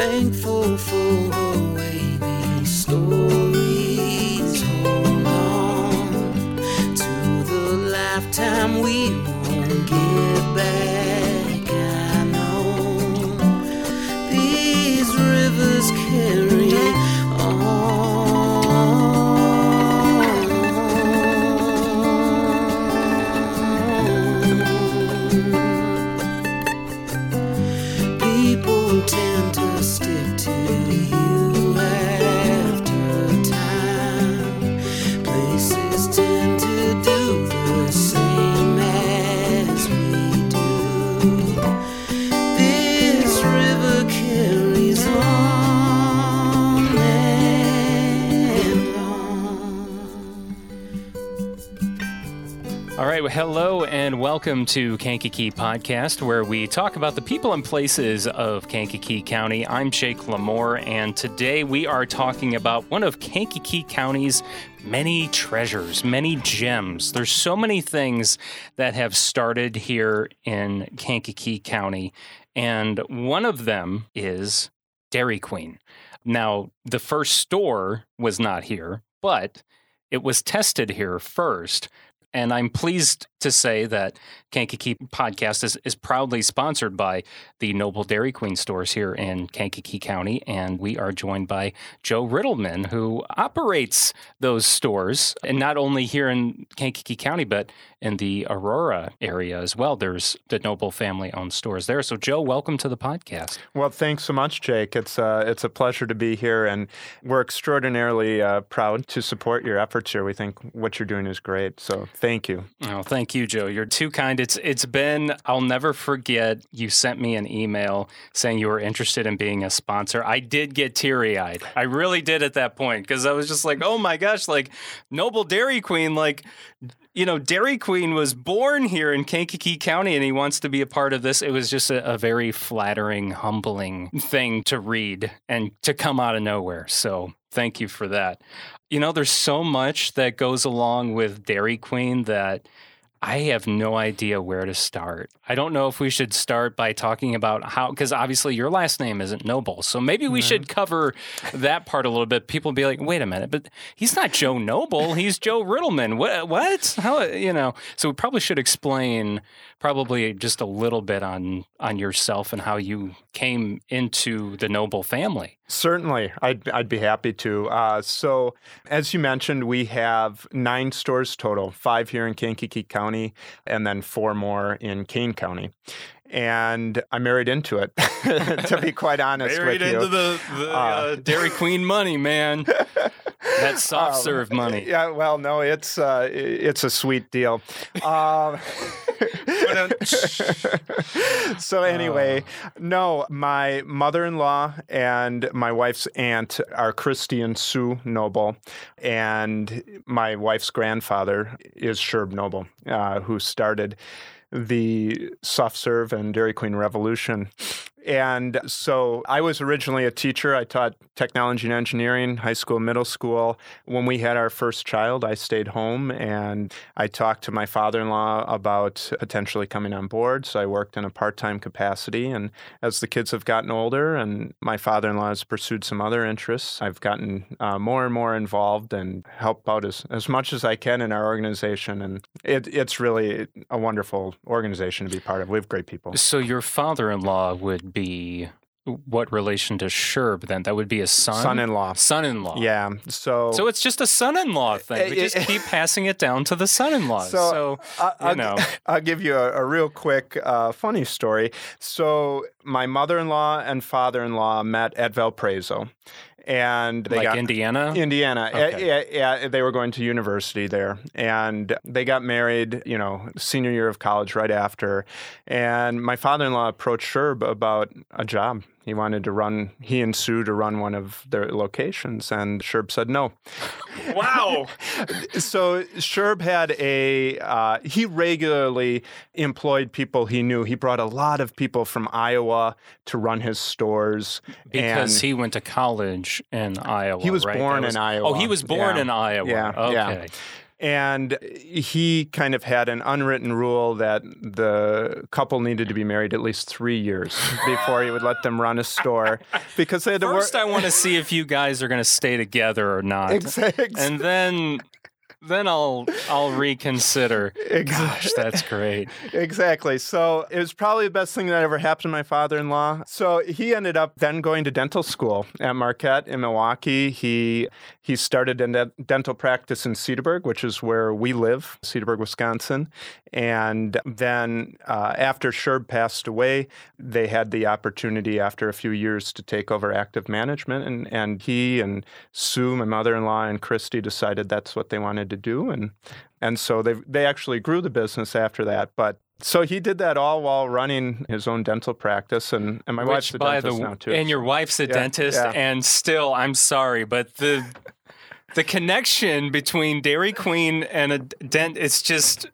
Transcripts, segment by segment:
thankful for her wavy stories. Hold on to the lifetime we won't get back. I know these rivers carry hello and welcome to Kankakee Podcast, where we talk about the people and places of Kankakee County. I'm Jake Lamore, and today we are talking about one of Kankakee County's many treasures, many gems. There's so many things that have started here in Kankakee County, and one of them is Dairy Queen. Now, the first store was not here, but it was tested here first. And I'm pleased to say that Kankakee Podcast is, is proudly sponsored by the Noble Dairy Queen stores here in Kankakee County. And we are joined by Joe Riddleman, who operates those stores, and not only here in Kankakee County, but in the Aurora area as well. There's the Noble family owned stores there. So, Joe, welcome to the podcast. Well, thanks so much, Jake. It's uh, it's a pleasure to be here, and we're extraordinarily uh, proud to support your efforts here. We think what you're doing is great, so thank you. Oh, thank you, Joe. You're too kind. It's it's been I'll never forget. You sent me an email saying you were interested in being a sponsor. I did get teary eyed. I really did at that point because I was just like, oh my gosh, like Noble Dairy Queen, like you know, Dairy Queen was born here in Kankakee County and he wants to be a part of this. It was just a, a, very flattering, humbling thing to read and to come out of nowhere. So thank you for that. You know, there's so much that goes along with Dairy Queen that I have no idea where to start. I don't know if we should start by talking about how, because obviously your last name isn't Noble. So maybe we should cover that part a little bit. People be like, wait a minute, but he's not Joe Noble. He's Joe Riddleman. What? What? How, you know? So we probably should explain probably just a little bit on on yourself and how you came into the Noble family. Certainly, I'd, I'd be happy to. Uh, so, as you mentioned, we have nine stores total five here in Kankakee County, and then four more in Kane County. And I married into it, to be quite honest married with you. into the, the uh, uh, Dairy Queen money, man. that soft Um, serve money. Yeah, well, no, it's uh, it's a sweet deal. Um, so anyway, no, my mother-in-law and my wife's aunt are Christy and Sue Noble, and my wife's grandfather is Sherb Noble, uh, who started the soft serve and Dairy Queen revolution. And so I was originally a teacher. I taught technology and engineering, high school, middle school. When we had our first child, I stayed home and I talked to my father in law about potentially coming on board. So I worked in a part time capacity. And as the kids have gotten older and my father in law has pursued some other interests, I've gotten uh, more and more involved and help out as, as much as I can in our organization. And it, it's really a wonderful organization to be part of. We have great people. So your father-in-law would be what relation to Sherb then? That would be a son. Son-in-law. Son-in-law. Yeah. So So it's just a son-in-law thing. We just keep passing it down to the son-in-law. So, So, I, you I'll, know. I'll give you a, a real quick, uh, funny story. So, my mother-in-law and father-in-law met at Valparaiso, and they like got Indiana. Indiana. Eh, okay. Yeah, yeah, they were going to university there, and they got married. You know, senior year of college, right after. And my father-in-law approached Sherb about a job. He wanted to run. He and Sue to run one of their locations, and Sherb said no. wow. so Sherb had a uh, he regularly employed people he knew. He brought a lot of people from Iowa to run his stores Because and he went to college in Iowa. He was right? born That in Iowa. Oh, he was born Yeah. in Iowa. Yeah, Okay. yeah. And he kind of had an unwritten rule that the couple needed to be married at least three years before he would let them run a store because they had to work. First, I want to see if you guys are going to stay together or not, Exactly. and then then I'll I'll reconsider. Gosh, that's great. Exactly. So it was probably the best thing that ever happened to my father in law. So he ended up then going to dental school at Marquette in Milwaukee. He he started a de- dental practice in Cedarburg, which is where we live, Cedarburg, Wisconsin. And then uh, after Sherb passed away, they had the opportunity after a few years to take over active management. And, and he and Sue, my mother in law, and Christy decided that's what they wanted to do. And, and so they, they actually grew the business after that. But so he did that all while running his own dental practice, and, and my wife's a dentist the now too. and your wife's a dentist, yeah. and still, I'm sorry, but the the connection between Dairy Queen and a dent, it's just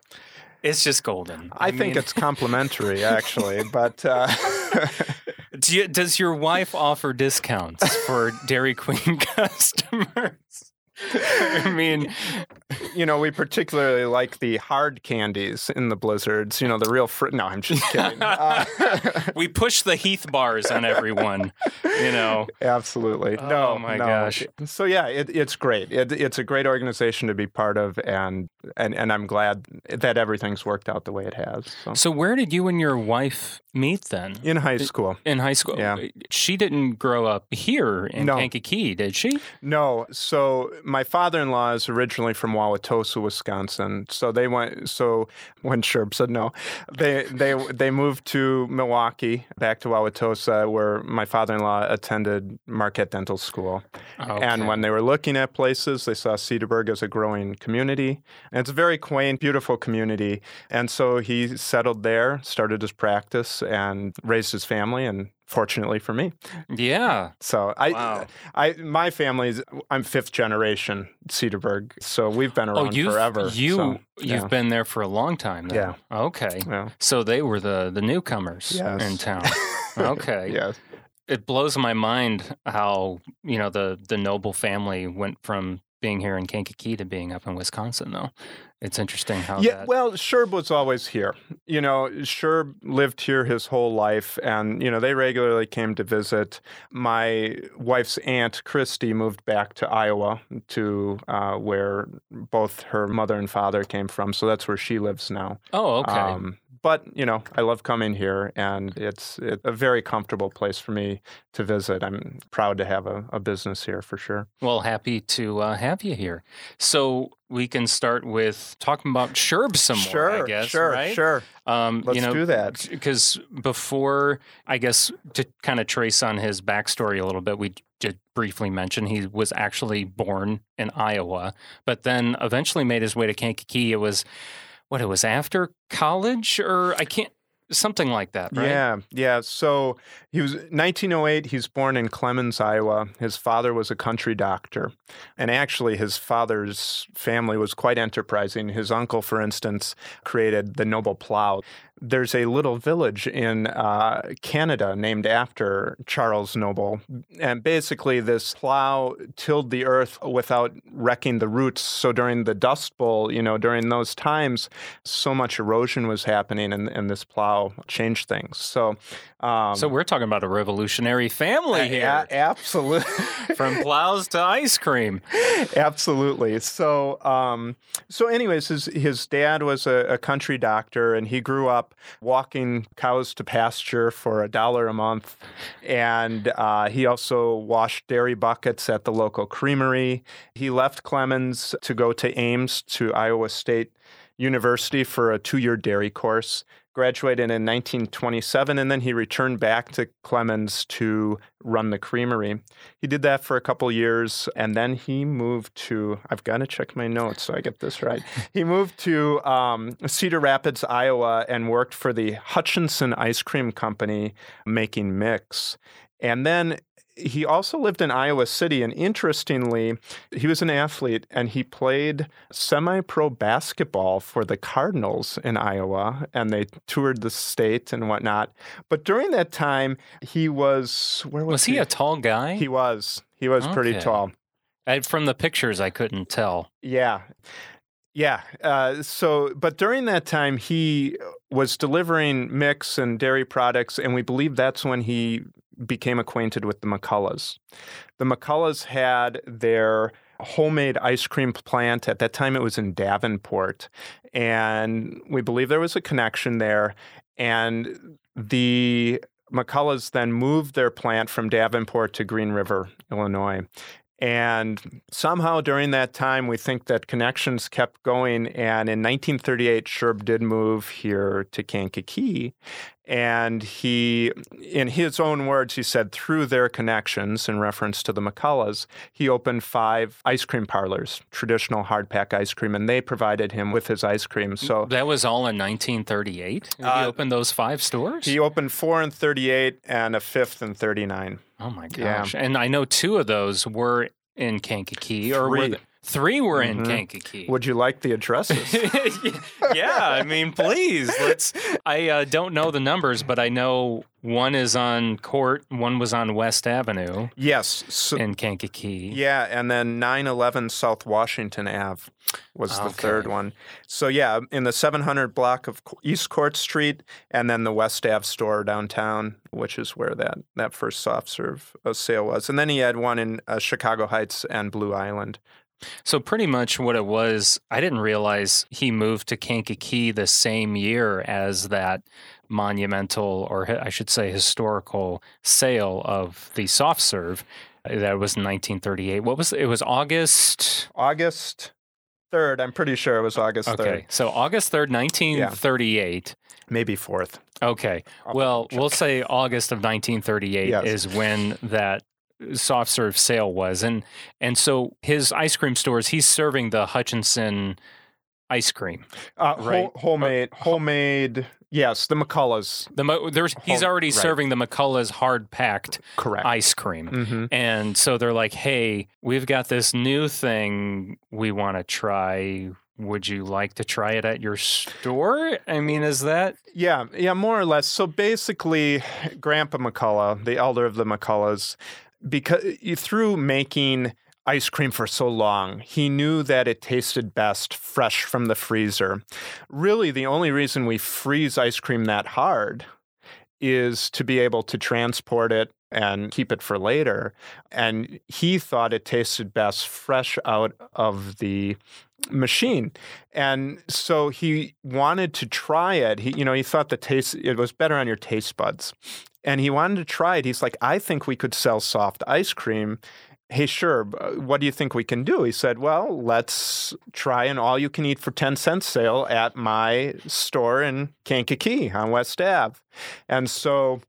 it's just golden. I, think mean, it's complimentary, actually, but uh, Do you, does your wife offer discounts for Dairy Queen customers? I mean, you know, we particularly like the hard candies in the blizzards. You know, the real fruit. No, I'm just kidding. Uh, we push the Heath bars on everyone. You know, absolutely. Oh, no, my no. gosh. So yeah, it, it's great. It, it's a great organization to be part of, and and and I'm glad that everything's worked out the way it has. So. so where did you and your wife meet then? In high school. In high school, Yeah. She didn't grow up here in No. Kankakee, did she? No, so my father-in-law is originally from Wauwatosa, Wisconsin. So they went. So when Sherb said no, they they they moved to Milwaukee, back to Wauwatosa, where my father-in-law attended Marquette Dental School. Okay. And when they were looking at places, they saw Cedarburg as a growing community. And it's a very quaint, beautiful community. And so he settled there, started his practice, and raised his family. And fortunately for me, Yeah. so I, Wow. I, my family's, I'm fifth generation Cedarburg, so we've been oh, around Oh, you've forever. you so, you've been there for a long time. Then. Yeah. Okay. Yeah. So they were the the newcomers Yes. in town. Okay. yeah, It blows my mind how you know the the Noble family went from being here in Kankakee to being up in Wisconsin. Though it's interesting how yeah. that. Well, Sherb was always here. You know, Sherb lived here his whole life, and you know they regularly came to visit. My wife's aunt Christy moved back to Iowa, to uh, where both her mother and father came from. So that's where she lives now. oh, okay. Um, but you know, I love coming here, and it's, a very comfortable place for me to visit. I'm proud to have a, a business here for sure. Well, happy to uh, have you here. So we can start with talking about Sherb some more. I guess. sure, right? sure. Um, Let's you know, do that. because before, I guess, to kind of trace on his backstory a little bit, we did briefly mention he was actually born in Iowa, but then eventually made his way to Kankakee. It was what it was after college, or I can't something like that, right? Yeah, yeah. So he was 1908. He's born in Clemons, Iowa. His father was a country doctor, and actually, his father's family was quite enterprising. His uncle, for instance, created the Noble Plow. There's a little village in uh, Canada named after Charles Noble, and basically, this plow tilled the earth without wrecking the roots. So during the Dust Bowl, you know, during those times, so much erosion was happening, and, and this plow changed things. So, um, So we're talking about a revolutionary family here, a- absolutely. from plows to ice cream. Absolutely. So, um, so, anyways, his his dad was a, a country doctor, and he grew up walking cows to pasture for a dollar a month, and uh, he also washed dairy buckets at the local creamery. He left Clemons to go to Ames to Iowa State University for a two year dairy course. Graduated in 1927, and then he returned back to Clemons to run the creamery. He did that for a couple years, and then he moved to. I've got to check my notes so I get this right. he moved to um, Cedar Rapids, Iowa, and worked for the Hutchinson Ice Cream Company making mix. And then he also lived in Iowa City, and interestingly, he was an athlete and he played semi pro basketball for the Cardinals in Iowa, and they toured the state and whatnot. But during that time, he was where was, Was he a tall guy? He was. He was pretty Okay. tall. I, from the pictures, I couldn't tell. Yeah. Yeah. Uh, so, but during that time, he was delivering mix and dairy products, and we believe that's when he became acquainted with the McCulloughs. The McCulloughs had their homemade ice cream plant. At that time, it was in Davenport. And we believe there was a connection there. And the McCulloughs then moved their plant from Davenport to Green River, Illinois. And somehow during that time, we think that connections kept going. And in 1938, Sherb did move here to Kankakee. And he, in his own words, he said, through their connections, in reference to the McCulloughs, he opened five ice cream parlors, traditional hard pack ice cream, and they provided him with his ice cream. So That was all in 1938. He Uh, opened those five stores. he opened four in 38 and a fifth in 39. oh my Yeah. gosh! And I know two of those were in Kankakee, or were Three. Three were in Mhm. Kankakee. Would you like the addresses? yeah, I mean, please. Let's. I uh, don't know the numbers, but I know one is on Court, one was on West Avenue yes. So, in Kankakee. Yeah, and then 911 South Washington Ave was the third one. So yeah, in the 700 block of East Court Street, and then the West Ave store downtown, which is where that that first soft serve uh, sale was. And then he had one in uh, Chicago Heights and Blue Island. So pretty much what it was, I didn't realize he moved to Kankakee the same year as that monumental, or I should say, historical sale of the soft serve. Uh, That was 1938. What was it? Was August? August 3rd, I'm pretty sure it was August 3rd, Okay, so August 3rd, 1938. maybe 4th. Okay, I'll well, check. we'll say August of 1938 Yes. is when that soft serve sale was, and and so his ice cream stores, he's serving the Hutchinson ice cream. Uh, Right. homemade, homemade. Yes, the McCulloughs. The mo- there's he's already right. serving the McCullough's hard packed Correct. ice cream. hmm And so they're like, "Hey, we've got this new thing we want to try. Would you like to try it at your store?" I mean, is that Yeah, yeah, more or less. So basically, Grandpa McCullough, the elder of the McCulloughs, because through making ice cream for so long, he knew that it tasted best fresh from the freezer. Really, the only reason we freeze ice cream that hard is to be able to transport it and keep it for later. And he thought it tasted best fresh out of the machine. And so he wanted to try it. He, you know, he thought the taste it was better on your taste buds. And he wanted to try it. He's like, I think we could sell soft ice cream. Hey, sure. What do you think we can do? He said, Well, let's try an all you can eat for 10 cents sale at my store in Kankakee on West Ave. And so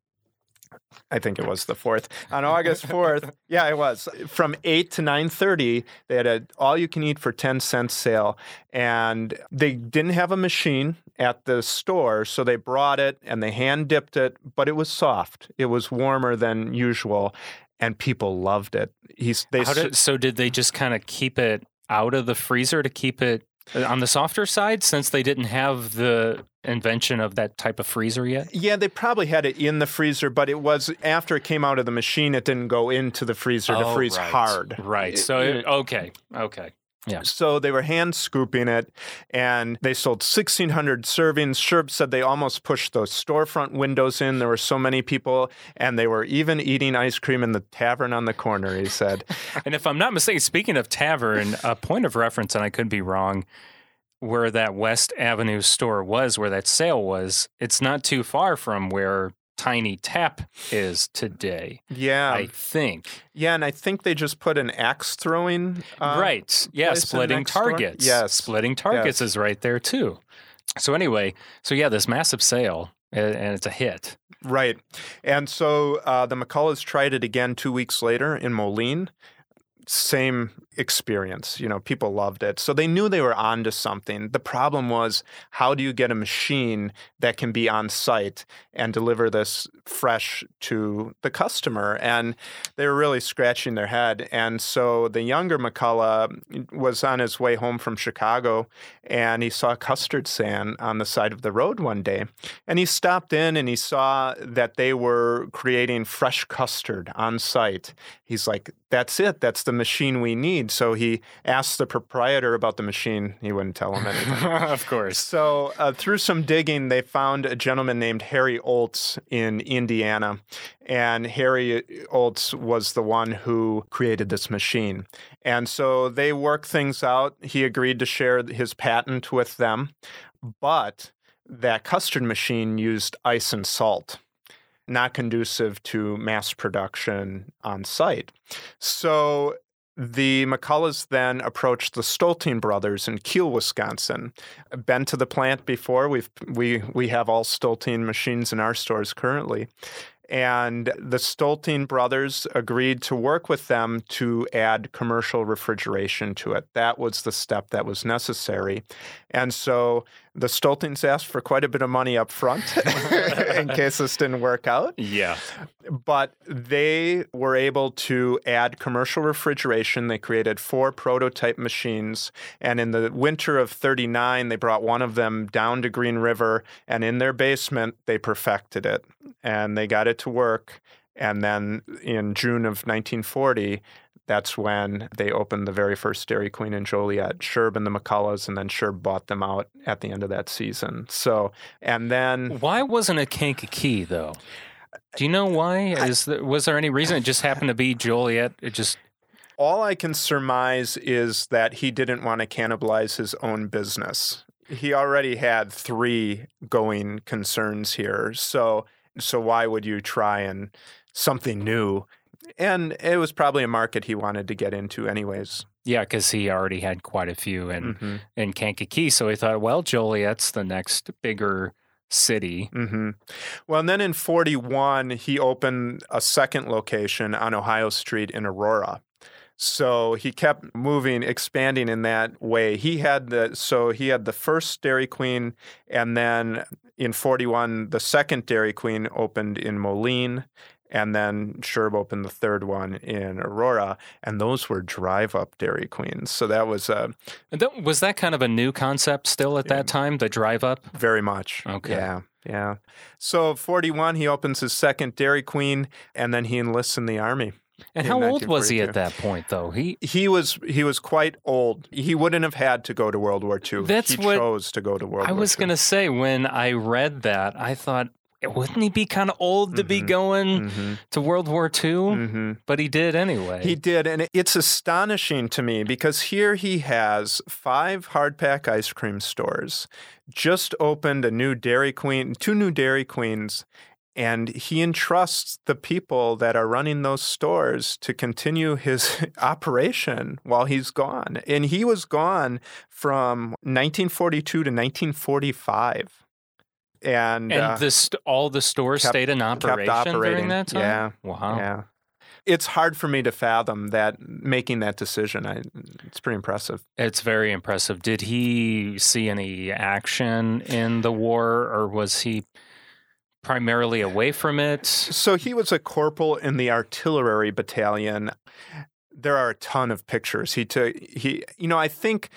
I think it was the fourth on August fourth. yeah, it was from eight to nine thirty. They had a all you can eat for ten cents sale, and they didn't have a machine at the store, so they brought it and they hand dipped it, but it was soft. It was warmer than usual, and people loved it. He's they How did, so did they just kind of keep it out of the freezer to keep it uh, on the softer side since they didn't have the invention of that type of freezer yet? Yeah, they probably had it in the freezer, but it was after it came out of the machine, it didn't go into the freezer to Oh, freeze right. hard. Right. It- So it- it, okay, okay. Yeah. So they were hand scooping it and they sold 1,600 servings. Sherb said they almost pushed those storefront windows in. There were so many people and they were even eating ice cream in the tavern on the corner, he said. And if I'm not mistaken, speaking of tavern, a point of reference, and I could be wrong, where that West Avenue store was, where that sale was, it's not too far from where Tiny Tap is today. Yeah. I think. yeah. And I think they just put an axe throwing. uh, right. Yeah. Splitting door? targets. Yes. Splitting targets is right there too. So anyway, so yeah, this massive sale, and it's a hit. Right. And so uh, the McCulloughs tried it again two weeks later in Moline. Same experience. You know, people loved it. So they knew they were onto something. The problem was how do you get a machine that can be on site and deliver this fresh to the customer? And they were really scratching their head. And so the younger McCullough mm, was on his way home from Chicago and he saw custard stand on the side of the road one day. And he stopped in and he saw that they were creating fresh custard on site. He's like, that's it. That's the machine we need. So he asked the proprietor about the machine. He wouldn't tell him anything. of course. So, uh, through some digging, they found a gentleman named Harry Oltz in Indiana. And Harry Oltz was the one who created this machine. And so they worked things out. He agreed to share his patent with them. But that custard machine used ice and salt not conducive to mass production on site. So the McCulloughs then approached the Stoelting brothers in Kiel, Wisconsin. Been to the plant before. We've we we have all Stoelting machines in our stores currently. And the Stoelting brothers agreed to work with them to add commercial refrigeration to it. That was the step that was necessary. And so the Stoeltings asked for quite a bit of money up front in case this didn't work out. Yeah. But they were able to add commercial refrigeration. They created four prototype machines. And in the winter of 39, they brought one of them down to Green River. And in their basement, they perfected it and they got it to work. And then in June of 1940, that's when they opened the very first Dairy Queen in Joliet. Sherb and the McCulloughs, and then Sherb bought them out at the end of that season. So, and then Why wasn't it Kankakee though? Do you know why? Is there, was there any reason? It just happened to be Joliet. It just all I can surmise is that he didn't want to cannibalize his own business. He already had three going concerns here. So, so why would you try and something new? And it was probably a market he wanted to get into, anyways. yeah, because he already had quite a few in Mhm. in Kankakee. So he thought, well, Joliet's the next bigger city. hmm Well, and then in 41, he opened a second location on Ohio Street in Aurora. So he kept moving, expanding in that way. He had the so he had the first Dairy Queen, and then in 41, the second Dairy Queen opened in Moline, and then Sherb opened the third one in Aurora, and those were drive-up Dairy Queens. So that was a. And that- Was that kind of a new concept still at that time? The drive up. Very much. Okay. Yeah. Yeah. So 41, he opens his second Dairy Queen, and then he enlists in the army. And how old was he at that point, though? He He was he was quite old. He wouldn't have had to go to World War II. That's he what- chose to go to World War II. I War was going to say when I read that, I thought, wouldn't he be kind of old to be Mhm. going hmm to World War II? hmm But he did anyway. He did, and it's astonishing to me because here he has five hardpack ice cream stores, just opened a new Dairy Queen, two new Dairy Queens, and he entrusts the people that are running those stores to continue his operation while he's gone. And he was gone from 1942 to 1945. And, and uh, the st- all the stores kept- stayed in operation during that time. Yeah. Wow. yeah. It's hard for me to fathom that making that decision. I, it's pretty impressive. It's very impressive. Did he see any action in the war, or was he primarily away from it? So he was a corporal in the artillery battalion. There are a ton of pictures. He took he you know, I think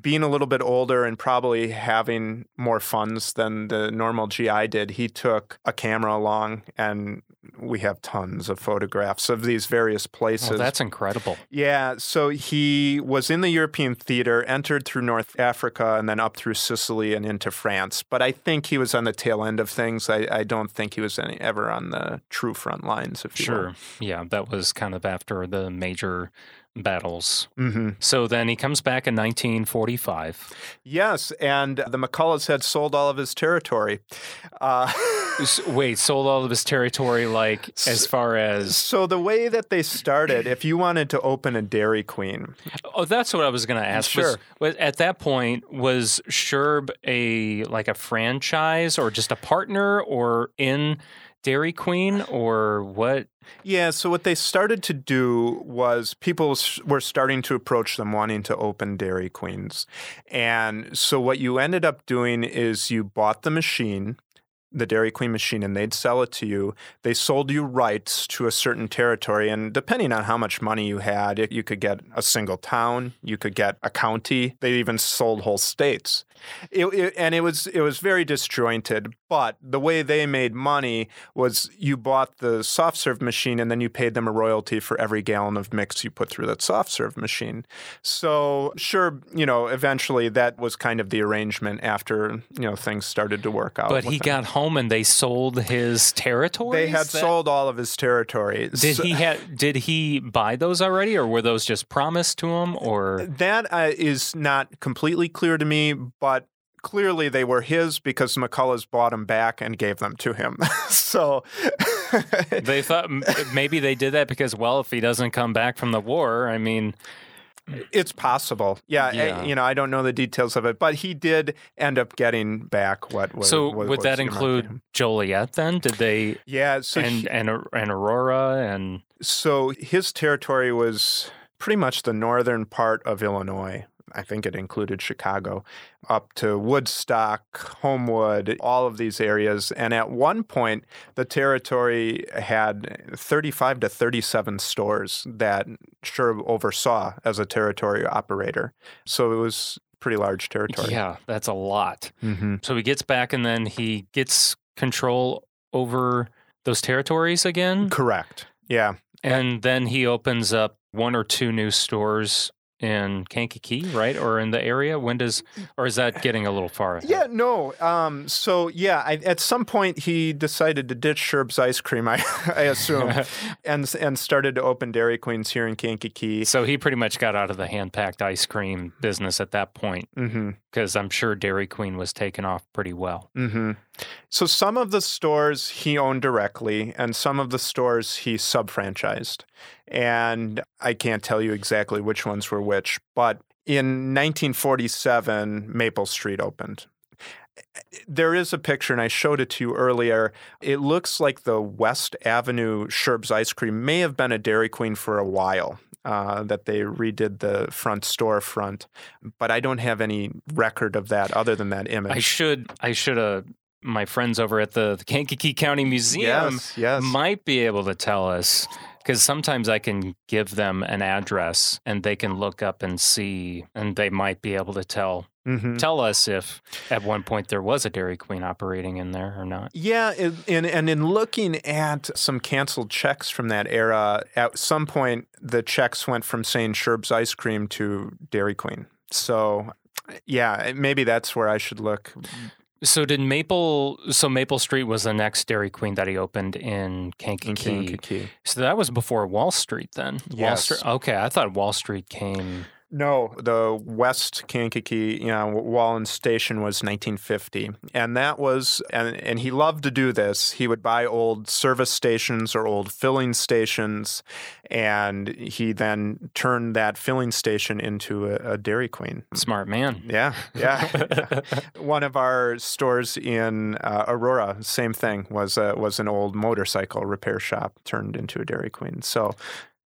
being a little bit older and probably having more funds than the normal GI did, he took a camera along and we have tons of photographs of these various oh, places. Well, that's incredible. Yeah, so he was in the European theater, entered through North Africa, and then up through Sicily and into France. But I think he was on the tail end of things. I, I don't think he was any, ever on the true front lines, if you will. Sure. Yeah, that was kind of after the major battles. hmm So then he comes back in 1945. Yes, and the McCulloughs had sold all of his territory. Uh, Wait, sold all of his territory, like as far as. so the way that they started, if you wanted to open a Dairy Queen, Oh, that's what I was going to ask. Sure. Was, at that point, was Sherb a like a franchise or just a partner or in Dairy Queen or what? Yeah, so what they started to do was people were starting to approach them wanting to open Dairy Queens. And so what you ended up doing is you bought the machine, the Dairy Queen machine, and they'd sell it to you. They sold you rights to a certain territory. And depending on how much money you had, you could get a single town, you could get a county. They even sold whole states. It, it, and it was it was very disjointed. But the way they made money was you bought the soft serve machine and then you paid them a royalty for every gallon of mix you put through that soft serve machine. So sure, you know, eventually that was kind of the arrangement after you know things started to work out. But he them. got home and they sold his territory. They had sold all of his territory. Did So- he had? Did he buy those already, or were those just promised to him? Or That uh, is not completely clear to me, but clearly they were his because McCulloughs bought them back and gave them to him. so they thought maybe they did that because, well, if he doesn't come back from the war, I mean, it's possible. Yeah, uh, Yeah. you know, I don't know the details of it, but he did end up getting back what was. so what would that include. Joliet? Then did they Yeah, so and he- and and Aurora and so his territory was pretty much the northern part of Illinois. I think it included Chicago, up to Woodstock, Homewood, all of these areas. And at one point, the territory had 35 to 37 stores that Sherb oversaw as a territory operator. So it was pretty large territory. yeah, that's a lot. Mm-hmm. So he gets back and then he gets control over those territories again, Correct. Yeah. and then he opens up one or two new stores in Kankakee, right, or in the area. When does, or is that getting a little far? ahead? Yeah, no. Um, so yeah, I, at some point he decided to ditch Sherb's ice cream, I, I assume, and and started to open Dairy Queens here in Kankakee. So he pretty much got out of the hand packed ice cream business at that point Mm-hmm. Because I'm sure Dairy Queen was taken off pretty well. Mm-hmm. So some of the stores he owned directly, and some of the stores he sub-franchised, and I can't tell you exactly which ones were which, but in 1947, Maple Street opened. There is a picture, and I showed it to you earlier. It looks like the West Avenue Sherb's ice cream may have been a Dairy Queen for a while. Uh, that they redid the front storefront, but I don't have any record of that other than that image. I should, I should have. My friends over at the, the Kankakee County Museum Yes, yes. might be able to tell us because sometimes I can give them an address and they can look up and see, and they might be able to tell Mhm. tell us if at one point there was a Dairy Queen operating in there or not. Yeah, it- and and in looking at some canceled checks from that era, at some point the checks went from saying Sherb's ice cream to Dairy Queen. So, yeah, maybe that's where I should look. So did Maple? So Maple Street was the next Dairy Queen that he opened in In Kankakee. Kankakee. So that was before Wall Street, then. Wall Yes. Street. Okay, I thought Wall Street came. No, the West Kankakee, you know, Wallen Station was 1950, and that was, and and he loved to do this. He would buy old service stations or old filling stations, and he then turned that filling station into a, a Dairy Queen. Smart man. Yeah, yeah. One of our stores in uh, Aurora, same thing, was a, was an old motorcycle repair shop turned into a Dairy Queen. So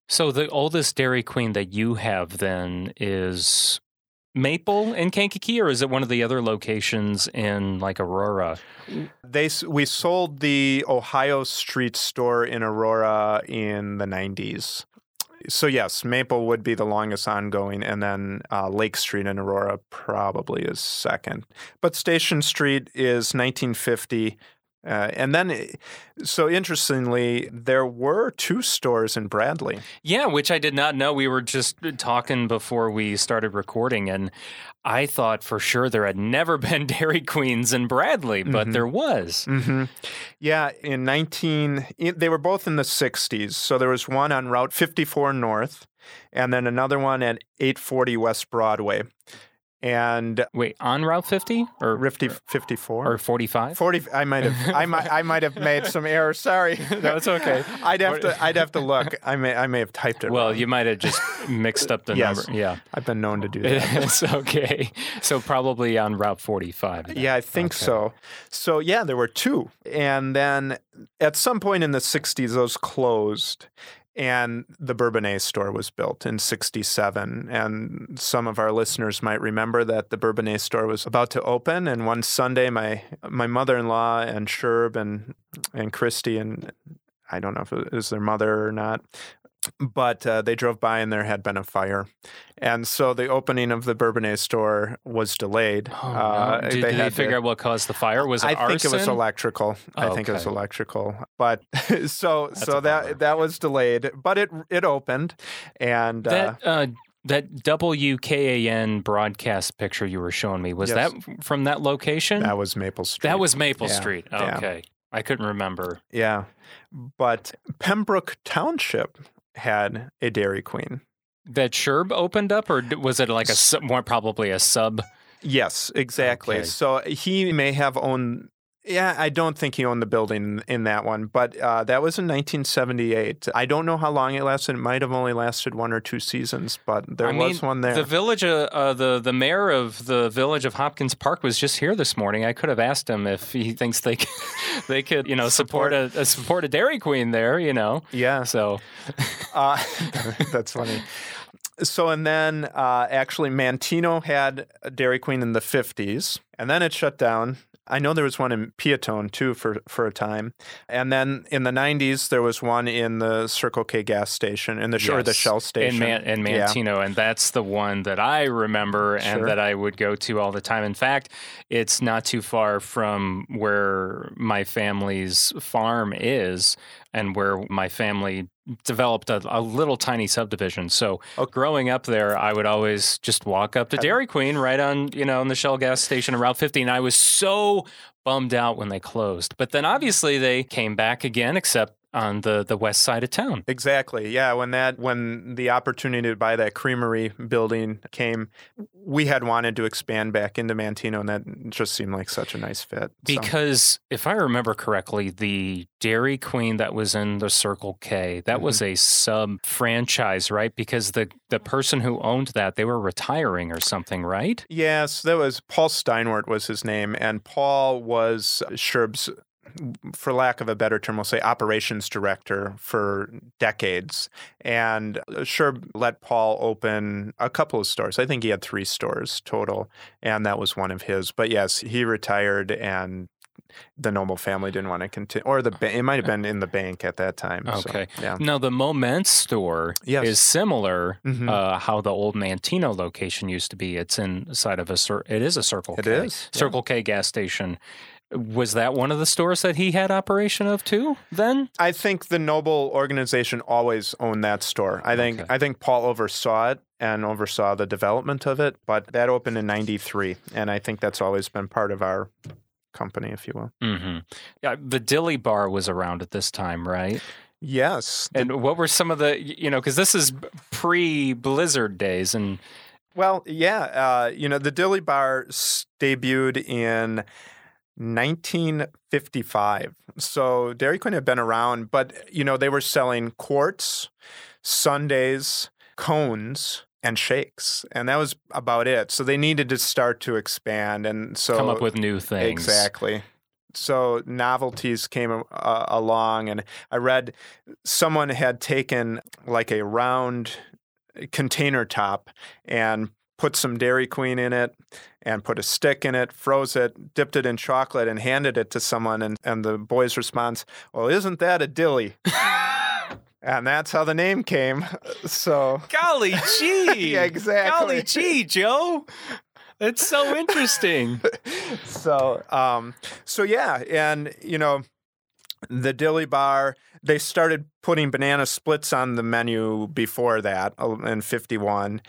So the oldest Dairy Queen that you have then is Maple in Kankakee, or is it one of the other locations in like Aurora? They we sold the Ohio Street store in Aurora in the 90s. So yes, Maple would be the longest ongoing, and then uh, Lake Street in Aurora probably is second. But Station Street is 1950, uh, and then eh, so interestingly, there were two stores in Bradley. Yeah, which I did not know. We were just talking before we started recording, and I thought for sure there had never been Dairy Queens in Bradley, but Mhm. there was. Mm-hmm. Yeah, in 19, in- they were both in the 60s. So there was one on Route 54 North, and then another one at 840 West Broadway. And Wait, on Route 50 or Rifty 54 or 45? 40 I might have I might I might have made some errors. Sorry. No, it's okay. I'd have to I'd have to look. I may I may have typed it wrong. Well, wrong. you might have just mixed up the Yes. number. Yeah. I've been known to do that. it's okay. So probably on Route 45. then. Yeah, I think Okay. so. So yeah, there were two, and then at some point in the '60s, those closed, and the Bourbonnais store was built in '67. And some of our listeners might remember that the Bourbonnais store was about to open. And one Sunday, my my mother-in-law and Sherb and and Christy and I don't know if it was their mother or not. But uh, they drove by and there had been a fire. And so the opening of the Bourbonnais store was delayed. Oh, Uh, no. Did they, had to- figure out what caused the fire? Was it I think it was arson? electrical. I think it was electrical. But so That's so that that was delayed, but it it opened, and uh, That uh, that WKAN broadcast picture you were showing me was Yes. that from that location? that was Maple Street. That was Maple Yeah, Street. yeah. Okay, I couldn't remember. yeah, but Pembroke Township had a Dairy Queen. That Sherb opened up, or was it like a sub, more probably a sub? Yes, exactly. Okay. So he may have owned. Yeah, I don't think he owned the building in that one, but uh, that was in 1978. I don't know how long it lasted. It might have only lasted one or two seasons, but there I was mean, one there. The village, uh, uh, the the mayor of the village of Hopkins Park was just here this morning. I could have asked him if he thinks they could, they could, you know, support, a, a support a Dairy Queen there. You know, yeah, so Uh, that's funny. So, and then uh, actually, Manteno had a Dairy Queen in the 50s, and then it shut down. I know there was one in Peotone too for, for a time. And then in the 90s, there was one in the Circle K gas station, in the, sh- or the Shell station. in, Man- in Yeah. Manteno, and that's the one that I remember and Sure. that I would go to all the time. In fact, it's not too far from where my family's farm is and where my family developed a, a little tiny subdivision. So growing up there, I would always just walk up to Dairy Queen right on, you know, in the Shell gas station on Route 50. And I was so bummed out when they closed. But then obviously they came back again, except on the, the west side of town. Exactly. Yeah. When that when the opportunity to buy that creamery building came, we had wanted to expand back into Manteno, and that just seemed like such a nice fit. So- Because if I remember correctly, the Dairy Queen that was in the Circle K, that was Mm-hmm. a sub franchise, right? Because the the person who owned that, they were retiring or something, right? Yes, that was Paul Steinwert was his name, and Paul was Sherb's, for lack of a better term, we'll say operations director for decades. And sure, let Paul open a couple of stores. I think he had three stores total, and that was one of his. But yes, he retired, and the Noble family didn't want to continue, or the ba- it might have been in the bank at that time. so, Okay. yeah. Now the Momence store Yes. is similar. Mhm. Uh, how the old Manteno location used to be. It's inside of a cir- it is a Circle It K. is, yeah. Circle K gas station. Was that one of the stores that he had operation of too? Then I think the Noble organization always owned that store. I think Okay. I think Paul oversaw it and oversaw the development of it, but that opened in '93, and I think that's always been part of our company, if you will. hmm yeah, the Dilly Bar was around at this time, right? Yes. And what were some of the you know because this is pre Blizzard days and Well, yeah. Uh, you know, the Dilly Bar s- debuted in 1955. So Dairy Queen had been around, but you know they were selling quarts, sundaes, cones. And shakes, and that was about it. So they needed to start to expand, and so come up with new things. Exactly. So novelties came uh, along, and I read someone had taken like a round container top and put some Dairy Queen in it and put a stick in it, froze it, dipped it in chocolate, and handed it to someone. And, and the boy's response, Well, isn't that a dilly? and that's how the name came. So, Golly gee! Yeah, exactly. Golly gee, Joe! It's so interesting. so um so yeah and you know the dilly bar they started putting banana splits on the menu before that uh, in 51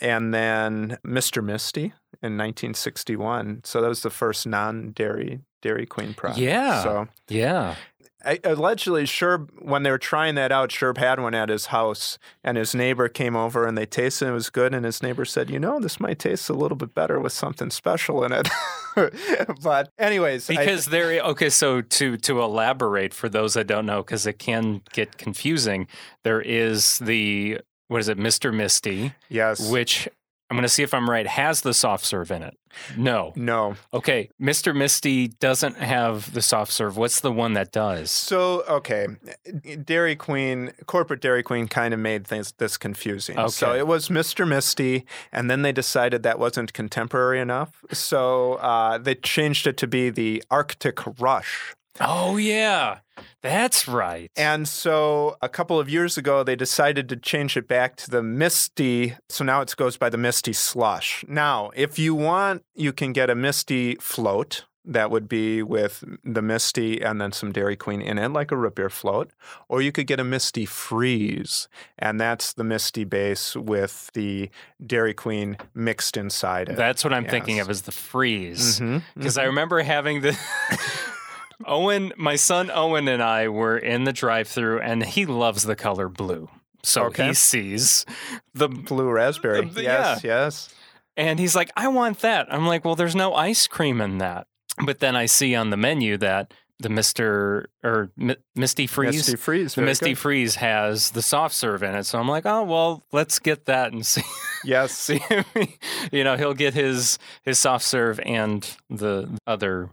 and then mr misty in 1961 so that was the first non-dairy dairy queen product Yeah. so yeah. I, allegedly, Sherb, when they were trying that out, Sherb had one at his house, and his neighbor came over and they tasted it. It was good, and his neighbor said, "You know, this might taste a little bit better with something special in it." but, anyways, I- Because there, okay. So to to elaborate for those that don't know, because it can get confusing. There is the what is it, Mister Misty, yes, which I'm going to see if I'm right. Has the soft serve in it? No. no. Okay, Mister Misty doesn't have the soft serve. What's the one that does? So, okay, Dairy Queen, corporate Dairy Queen, kind of made things this confusing. Okay. So it was Mr. Misty, and then they decided that wasn't contemporary enough, so uh, they changed it to be the Arctic Rush. Oh yeah, That's right. And so a couple of years ago, they decided to change it back to the Misty. So now it goes by the Misty Slush. Now, if you want, you can get a Misty float. That would be with the Misty and then some Dairy Queen in it, like a root beer float. Or you could get a Misty Freeze, and that's the Misty base with the Dairy Queen mixed inside it. That's what I'm thinking of as the freeze. Mhm, Because I remember having the. Owen, my son Owen, and I were in the drive through, and he loves the color blue. So Okay. he sees the. Blue raspberry. The- yes, yes. And he's like, I want that. I'm like, well, there's no ice cream in that. But then I see on the menu that the Mr. or Mi- Misty Freeze. Misty Freeze. the Misty good. Freeze has the soft serve in it. So I'm like, oh, well, let's get that and see. Yes. see you know, he'll get his his soft serve and the other,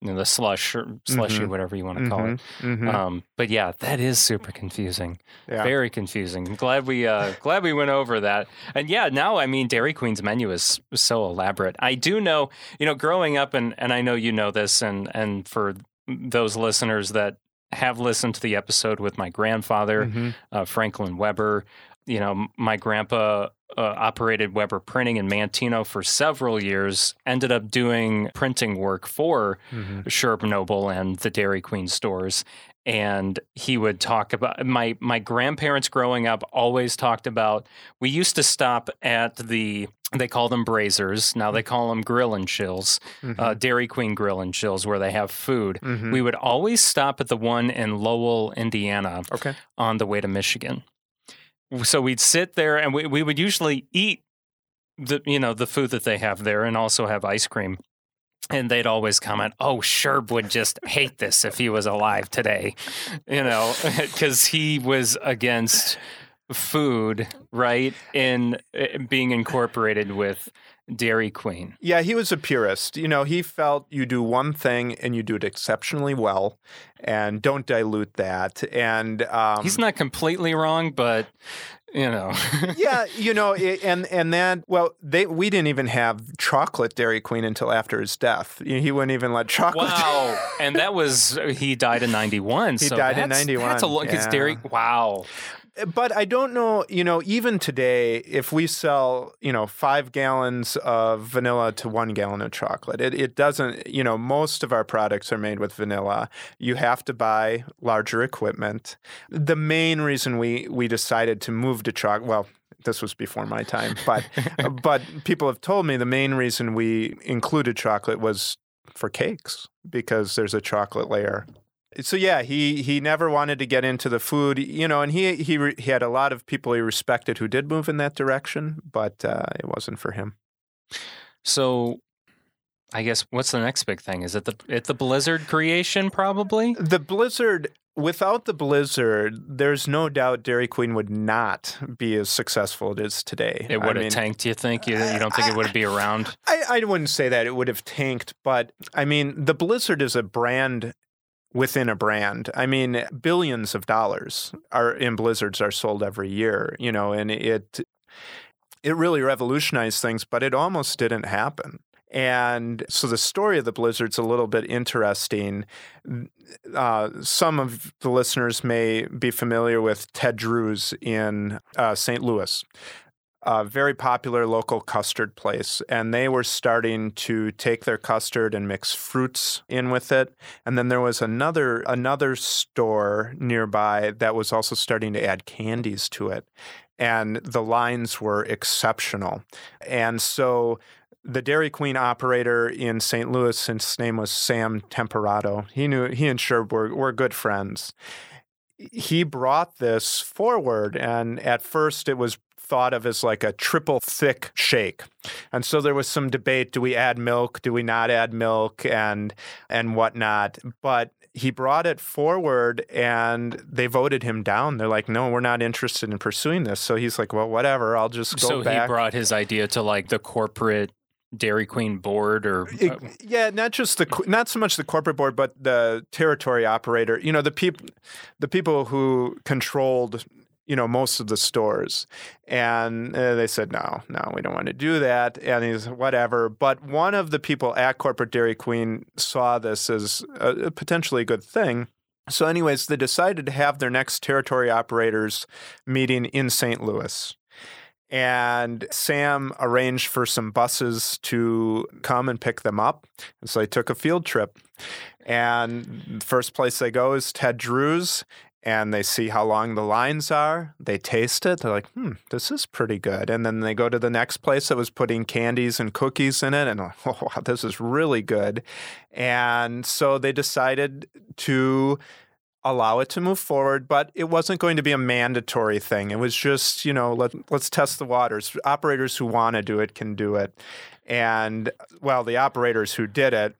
you know, the slush or slushy, Mhm. whatever you want to call it. Mhm, mhm. Um, but yeah, that is super confusing. yeah. Very confusing. I'm glad we uh, glad we went over that. And yeah, now I mean Dairy Queen's menu is so elaborate. I do know, you know, growing up and and I know you know this and and for those listeners that have listened to the episode with my grandfather, Mhm. uh, Franklin Weber, you know, my grandpa uh, operated Weber Printing in Manteno for several years, ended up doing printing work for Mhm. Sherb Noble and the Dairy Queen stores. And he would talk about my my grandparents growing up always talked about we used to stop at the they call them Braziers now they call them grill and chills uh, Dairy Queen grill and chills where they have food Mhm. we would always stop at the one in Lowell Indiana Okay. on the way to Michigan so we'd sit there and we, we would usually eat the you know the food that they have there and also have ice cream. And they'd always comment, "Oh, Sherb would just hate this if he was alive today," you know, because he was against food, right, in uh, being incorporated with Dairy Queen. Yeah, he was a purist. You know, he felt you do one thing and you do it exceptionally well, and don't dilute that. And um, He's not completely wrong, but you know, yeah, you know, i- and and that well, they we didn't even have chocolate Dairy Queen until after his death. He wouldn't even let chocolate. wow. And that was he died in '91. He so died in that's- 91, That's a because yeah. Dairy. Wow. But I don't know, you know, even today, if we sell, you know, five gallons of vanilla to one gallon of chocolate, it, it doesn't, you know, most of our products are made with vanilla. You have to buy larger equipment. The main reason we, we decided to move to chocolate, well, this was before my time, but but people have told me the main reason we included chocolate was for cakes because there's a chocolate layer. So yeah, he he never wanted to get into the food, you know, and he he re- he had a lot of people he respected who did move in that direction, but uh, it wasn't for him. So, I guess what's the next big thing? Is it the it the Blizzard creation? Probably. The Blizzard, without the Blizzard, there's no doubt Dairy Queen would not be as successful as it is today. It I would have mean, tanked. You think? You, you don't think it would be around? I, I wouldn't say that it would have tanked, but I mean, the Blizzard is a brand within a brand. I mean, billions of dollars are in Blizzards are sold every year, you know, and it it really revolutionized things, but it almost didn't happen. And so the story of the Blizzard's a little bit interesting. Uh, some of the listeners may be familiar with Ted Drewes in uh, St. Louis a very popular local custard place, and they were starting to take their custard and mix fruits in with it. And then there was another another store nearby that was also starting to add candies to it, and the lines were exceptional. And so the Dairy Queen operator in St. Louis, his name was Sam Temperato. He knew he and Sherb were, were good friends. He brought this forward, and at first it was thought of as like a triple thick shake. And so there was some debate, do we add milk, do we not add milk and and whatnot. But he brought it forward and they voted him down. They're like, no, we're not interested in pursuing this. So he's like, well, whatever, I'll just go so back. he brought his idea to like the corporate Dairy Queen board, or It- uh, yeah, not just the not so much the corporate board, but the territory operator. You know, the people, the people who controlled, you know, most of the stores, and uh, they said no, no, we don't want to do that. And he's whatever. But one of the people at corporate Dairy Queen saw this as a, potentially good thing. So, anyways, they decided to have their next territory operators meeting in St. Louis. And Sam arranged for some buses to come and pick them up. And so they took a field trip. And the first place they go is Ted Drewes. And they see how long the lines are. They taste it. They're like, hmm, this is pretty good. And then they go to the next place that was putting candies and cookies in it. And, oh, wow, this is really good. And so they decided to allow it to move forward, but it wasn't going to be a mandatory thing. It was just, you know, let, let's test the waters. Operators who want to do it can do it. And well, the operators who did it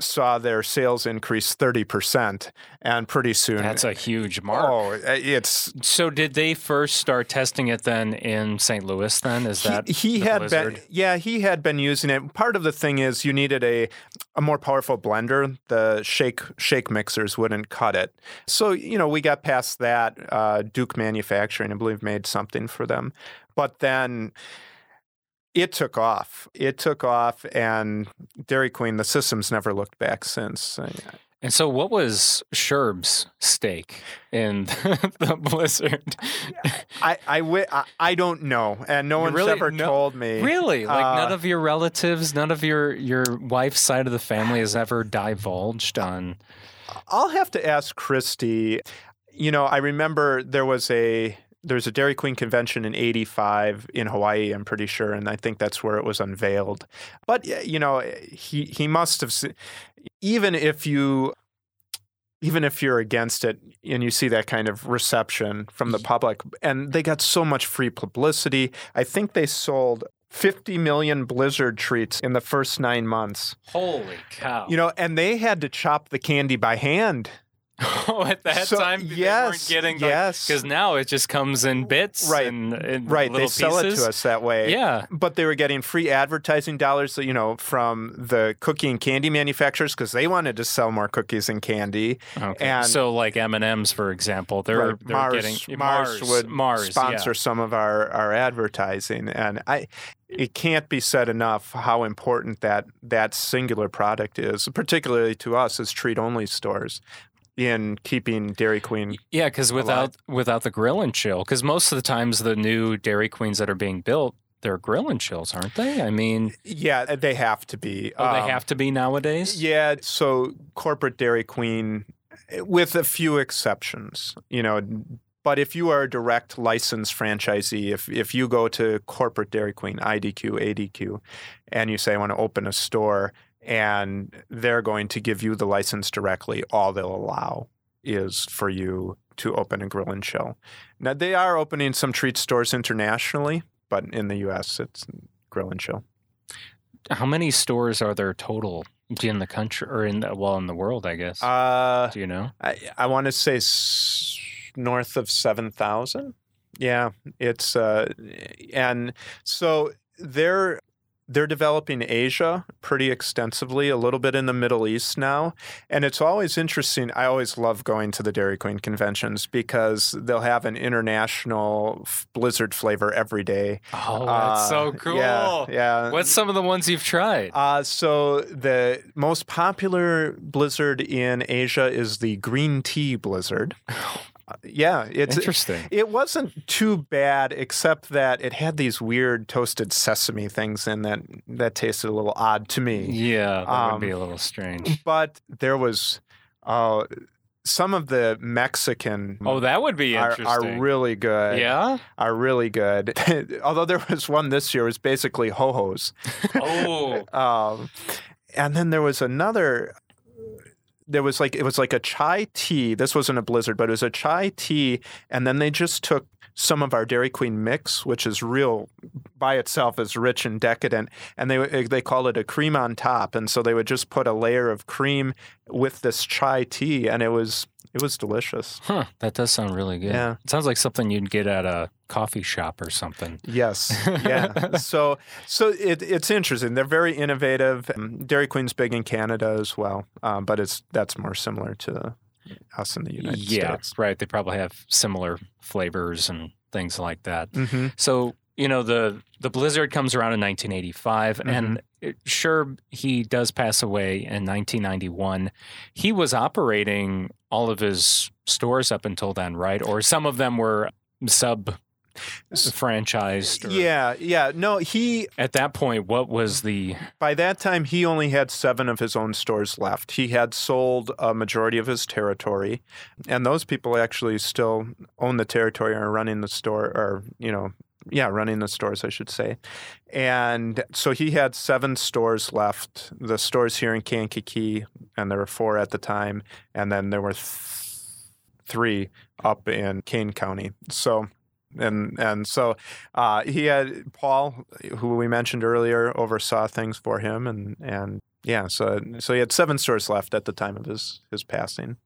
saw their sales increase 30% and pretty soon That's a huge mark. oh it's So did they first start testing it then in St. Louis then? Is that he, he the had Blizzard? been yeah he had been using it part of the thing is you needed a a more powerful blender the shake shake mixers wouldn't cut it so you know we got past that uh, duke manufacturing i believe made something for them but then it took off it took off and dairy queen the system's never looked back since And so what was Sherb's stake in the Blizzard? I, I, I, I don't know and no You one's really- ever no- told me Really? Like none Uh, of your relatives, none of your your wife's side of the family has ever divulged on I'll have to ask Christy. You know, I remember there was a there's a Dairy Queen convention in 85 in Hawaii, I'm pretty sure, and I think that's where it was unveiled. But you know, he he must have even if you even if you're against it and you see that kind of reception from the mm-hmm. public and they got so much free publicity, I think they sold 50 million Blizzard treats in the first 9 months. Holy cow. You know, and they had to chop the candy by hand. Oh, at that So, time they yes, weren't getting yes. because now it just comes in bits Right, and, and Right, they sell it to us that way. Yeah. But they were getting free advertising dollars, you know, from the cookie and candy manufacturers because they wanted to sell more cookies and candy. Okay. And- so like M and M's, for example, they're, Right, they're Mars, getting Mars, would Mars sponsor yeah. some of our, our advertising, and I. It can't be said enough how important that that singular product is, particularly to us as treat only stores, in keeping Dairy Queen. Yeah, because without without the grill and chill, because most of the times the new Dairy Queens that are being built, they're grill and chills, aren't they? I mean, Yeah, they have to be. oh, they Um, have to be nowadays. Yeah, so corporate Dairy Queen, eh, with a few exceptions, you know. But if you are a direct licensed franchisee, if if you go to corporate Dairy Queen, IDQ, ADQ, and you say I want to open a store, and they're going to give you the license directly, all they'll allow is for you to open a grill and chill. Now they are opening some treat stores internationally, but in the U.S. it's grill and chill. How many stores are there total in the country or in the, well in the world? I guess. Uh, Do you know? I, I want to say s- north of 7,000. Yeah, it's uh and so they're they're developing Asia pretty extensively, a little bit in the Middle East now. And it's always interesting. I always love going to the Dairy Queen conventions because they'll have an international f- Blizzard flavor every day. Oh, that's so Uh, cool. Yeah. yeah. What's some of the ones you've tried? Uh, so the most popular blizzard in Asia is the green tea blizzard. Yeah, it's Interesting. it wasn't too bad, except that it had these weird toasted sesame things in that that tasted a little odd to me. Yeah, that would be Um, a little strange. But there was uh, some of the Mexican. Oh, that would be are, interesting. are really good. yeah. are really good. Although there was one this year, it was basically ho hos. Oh, Um, and then there was another. There was like it was like a chai tea. This wasn't a blizzard, but it was a chai tea. And then they just took some of our Dairy Queen mix, which is real by itself is rich and decadent, and they eh, they call it a cream on top. And so they would just put a layer of cream with this chai tea, and it was it was delicious. huh. That does sound really good. Yeah. It sounds like something you'd get at a coffee shop or something. Yes, yeah. so so it, it's interesting. They're very innovative. Um, Dairy Queen's big in Canada as well, um, but it's that's more similar to us in the United yeah, States. right. They probably have similar flavors and things like that. hmm So, you know, the the blizzard comes around in 1985, and mm-hmm. sure he does pass away in 1991. He was operating all of his stores up until then, right? Or some of them were sub franchised. or- Yeah, yeah. No, he At that point, what was the by that time he only had seven of his own stores left. He had sold a majority of his territory, and those people actually still own the territory and are running the store, or you know, yeah, running the stores, I should say. And so he had seven stores left. The stores here in Kankakee, and there were four at the time, and then there were th- three up in Kane County. So. And and so uh, he had Paul, who we mentioned earlier, oversaw things for him, and and yeah, so so he had seven stores left at the time of his his passing.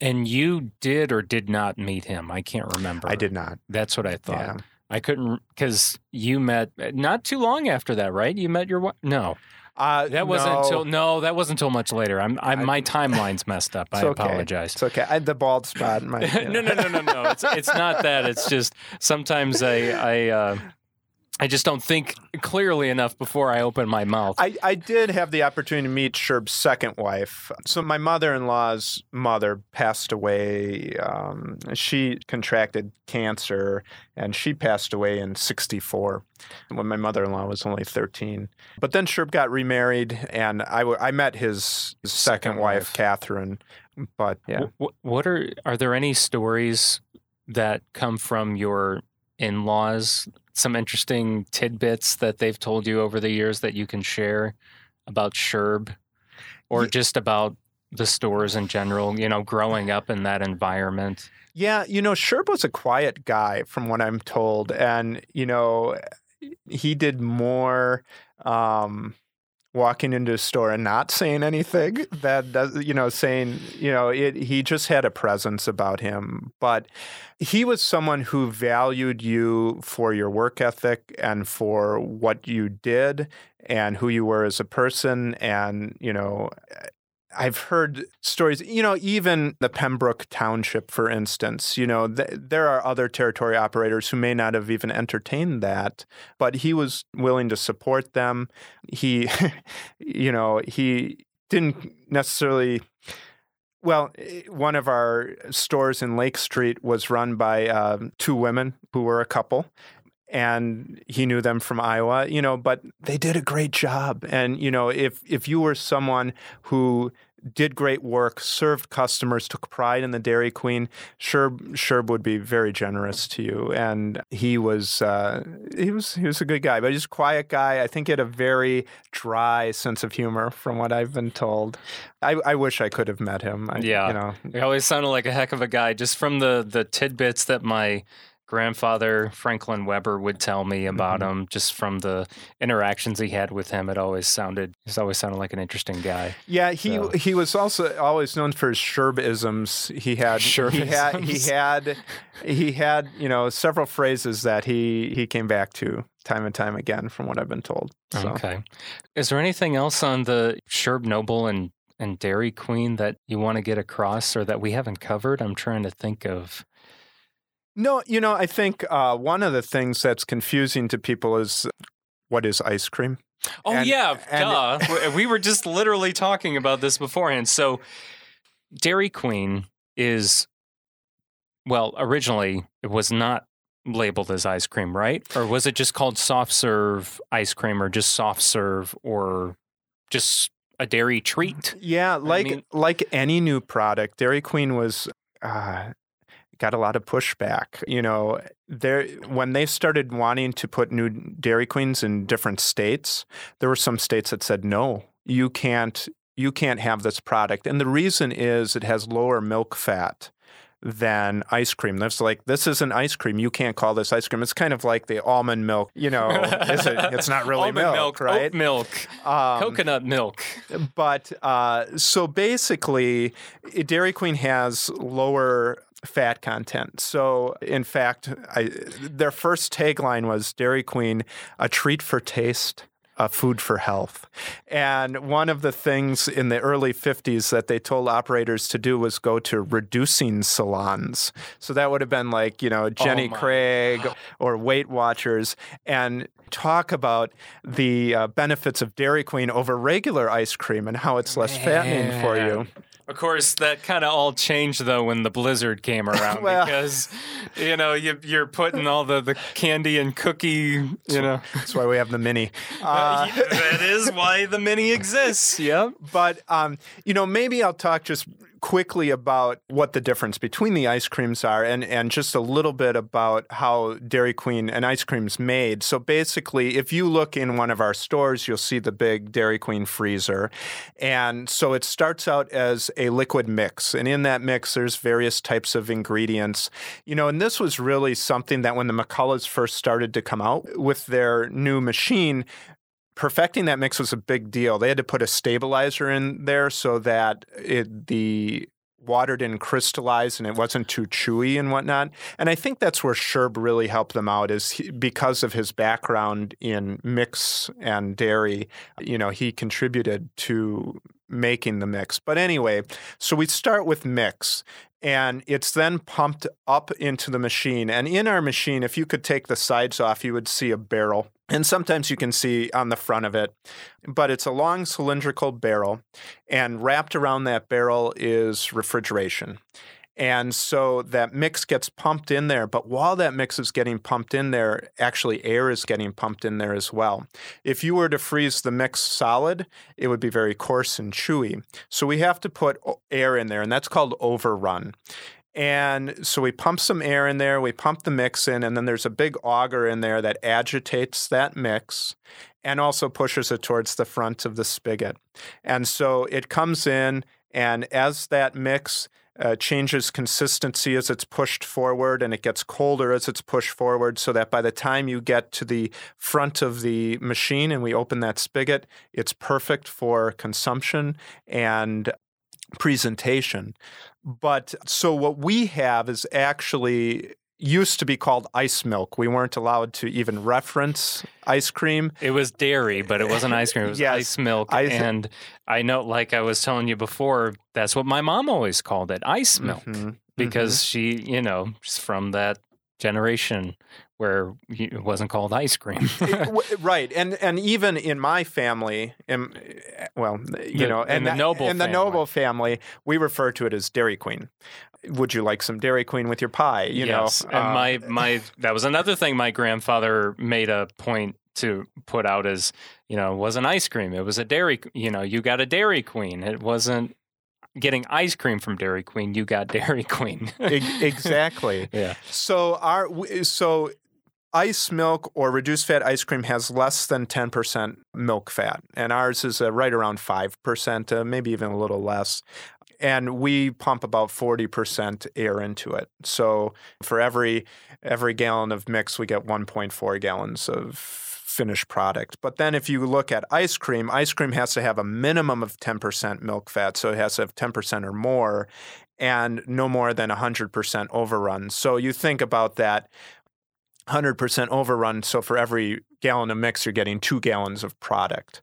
and you did or did not meet him? I can't remember. I did not. That's what I thought. Yeah. I couldn't because you met not too long after that, right? You met your wife. No, Uh, that wasn't no, until no, that wasn't until much later. I'm, I, I- my timeline's messed up. I okay. apologize. It's okay. I had the bald spot. in My, you no, no, no, no, no. It's it's not that. It's just sometimes I I uh, I just don't think clearly enough before I open my mouth. I, I did have the opportunity to meet Sherb's second wife. So my mother-in-law's mother passed away. Um, she contracted cancer, and she passed away in '64 when my mother-in-law was only 13. But then Sherb got remarried, and I, w- I met his, his second, Second wife, wife. Catherine. But yeah, wh- what are are there any stories that come from your in-laws? Some interesting tidbits that they've told you over the years that you can share about Sherb, or Ye- just about the stores in general. You know, growing up in that environment. Yeah, you know, Sherb was a quiet guy from what I'm told. And, you know, he did more um, walking into a store and not saying anything that does, you know, saying, you know, it, he just had a presence about him. But he was someone who valued you for your work ethic and for what you did and who you were as a person. And, you know, I've heard stories, you know, even the Pembroke Township, for instance, you know, th- there are other territory operators who may not have even entertained that, but he was willing to support them. He, you know, he didn't necessarily. Well, eh, one of our stores in Lake Street was run by um, two women who were a couple and he knew them from Iowa, you know, but they did a great job. And, you know, if if you were someone who did great work, served customers, took pride in the Dairy Queen, Sherb Sherb would be very generous to you. And he was uh, he was he was a good guy, but he's a quiet guy. I think he had a very dry sense of humor, from what I've been told. I, I wish I could have met him. I, Yeah. you know, He always sounded like a heck of a guy, just from the the tidbits that my grandfather Franklin Weber would tell me about Mhm. him. Just from the interactions he had with him, it always sounded he's always sounded like an interesting guy. Yeah, he So- he was also always known for his Sherbisms. He had he had he had he had you know several phrases that he he came back to time and time again, from what I've been told. So. Okay. Is there anything else on the Sherb Noble and and Dairy Queen that you want to get across or that we haven't covered? I'm trying to think of. No, you know, I think uh, one of the things that's confusing to people is what is ice cream. Oh And- yeah, and- duh. we were just literally talking about this beforehand. So, Dairy Queen is, well, originally it was not labeled as ice cream, right? Or was it just called soft serve ice cream, or just soft serve, or just a dairy treat? Yeah, like mean- like any new product, Dairy Queen was uh, got a lot of pushback. You know, there when they started wanting to put new Dairy Queens in different states, there were some states that said no, you can't you can't have this product, and the reason is it has lower milk fat than ice cream. That's like this isn't ice cream. You can't call this ice cream. It's kind of like the almond milk. You know, is it, it's not really Almond milk, oat right? milk, Um, coconut milk. but uh, so basically, Dairy Queen has lower fat content. So in fact, I, their first tagline was Dairy Queen, a treat for taste. a food for health. And one of the things in the early 50s that they told operators to do was go to reducing salons. So that would have been like, you know, Jenny my Craig or Weight Watchers and talk about the uh, benefits of Dairy Queen over regular ice cream and how it's less fattening for you. Of course, that kind of all changed though when the blizzard came around Well- because you know you, you're putting all the, the candy and cookie. You know, That's why we have the mini. Uh, that is why the mini exists. Yep. But um, you know, maybe I'll talk just quickly about what the difference between the ice creams are, and and just a little bit about how Dairy Queen and ice cream's made. So basically, if you look in one of our stores, you'll see the big Dairy Queen freezer, and so it starts out as a liquid mix, and in that mix, there's various types of ingredients. You know, and this was really something that when the McCulloughs first started to come out with their new machine, perfecting that mix was a big deal. They had to put a stabilizer in there so that it, the water didn't crystallize and it wasn't too chewy and whatnot. And I think that's where Sherb really helped them out is he, because of his background in mix and dairy, you know, he contributed to making the mix. But anyway, so we start with mix and it's then pumped up into the machine. And in our machine, if you could take the sides off, you would see a barrel. And sometimes you can see on the front of it, but it's a long cylindrical barrel, and wrapped around that barrel is refrigeration. And so that mix gets pumped in there, but while that mix is getting pumped in there, actually air is getting pumped in there as well. If you were to freeze the mix solid, it would be very coarse and chewy. So we have to put air in there, and that's called overrun. And so we pump some air in there, we pump the mix in, and then there's a big auger in there that agitates that mix and also pushes it towards the front of the spigot. And so it comes in, and as that mix uh, changes consistency as it's pushed forward and it gets colder as it's pushed forward, so that by the time you get to the front of the machine and we open that spigot, it's perfect for consumption and presentation. But so what we have is actually used to be called ice milk. We weren't allowed to even reference ice cream. It was dairy, but it wasn't ice cream. It was Yes, ice milk. ice- and I know, like I was telling you before, that's what my mom always called it ice milk Mhm. because she, you know, she's from that generation where it wasn't called ice cream. Right and and even in my family in, well you The- know and the that- Noble in the noble family we refer to it as dairy queen would you like some dairy queen with your pie you yes. know and um, my my that was another thing my grandfather made a point to put out as you know it wasn't ice cream it was a dairy you know you got a dairy queen. It wasn't getting ice cream from dairy queen you got dairy queen. Exactly. Yeah. So our so ice milk or reduced fat ice cream has less than 10% milk fat and ours is uh, right around 5% uh, maybe even a little less and we pump about 40% air into it so for every every gallon of mix we get 1.4 gallons of finished product but then if you look at ice cream ice cream has to have a minimum of 10% milk fat so it has to have 10% or more and no more than 100% overrun. So you think about that 100% overrun. So for every gallon of mix, you're getting two gallons of product.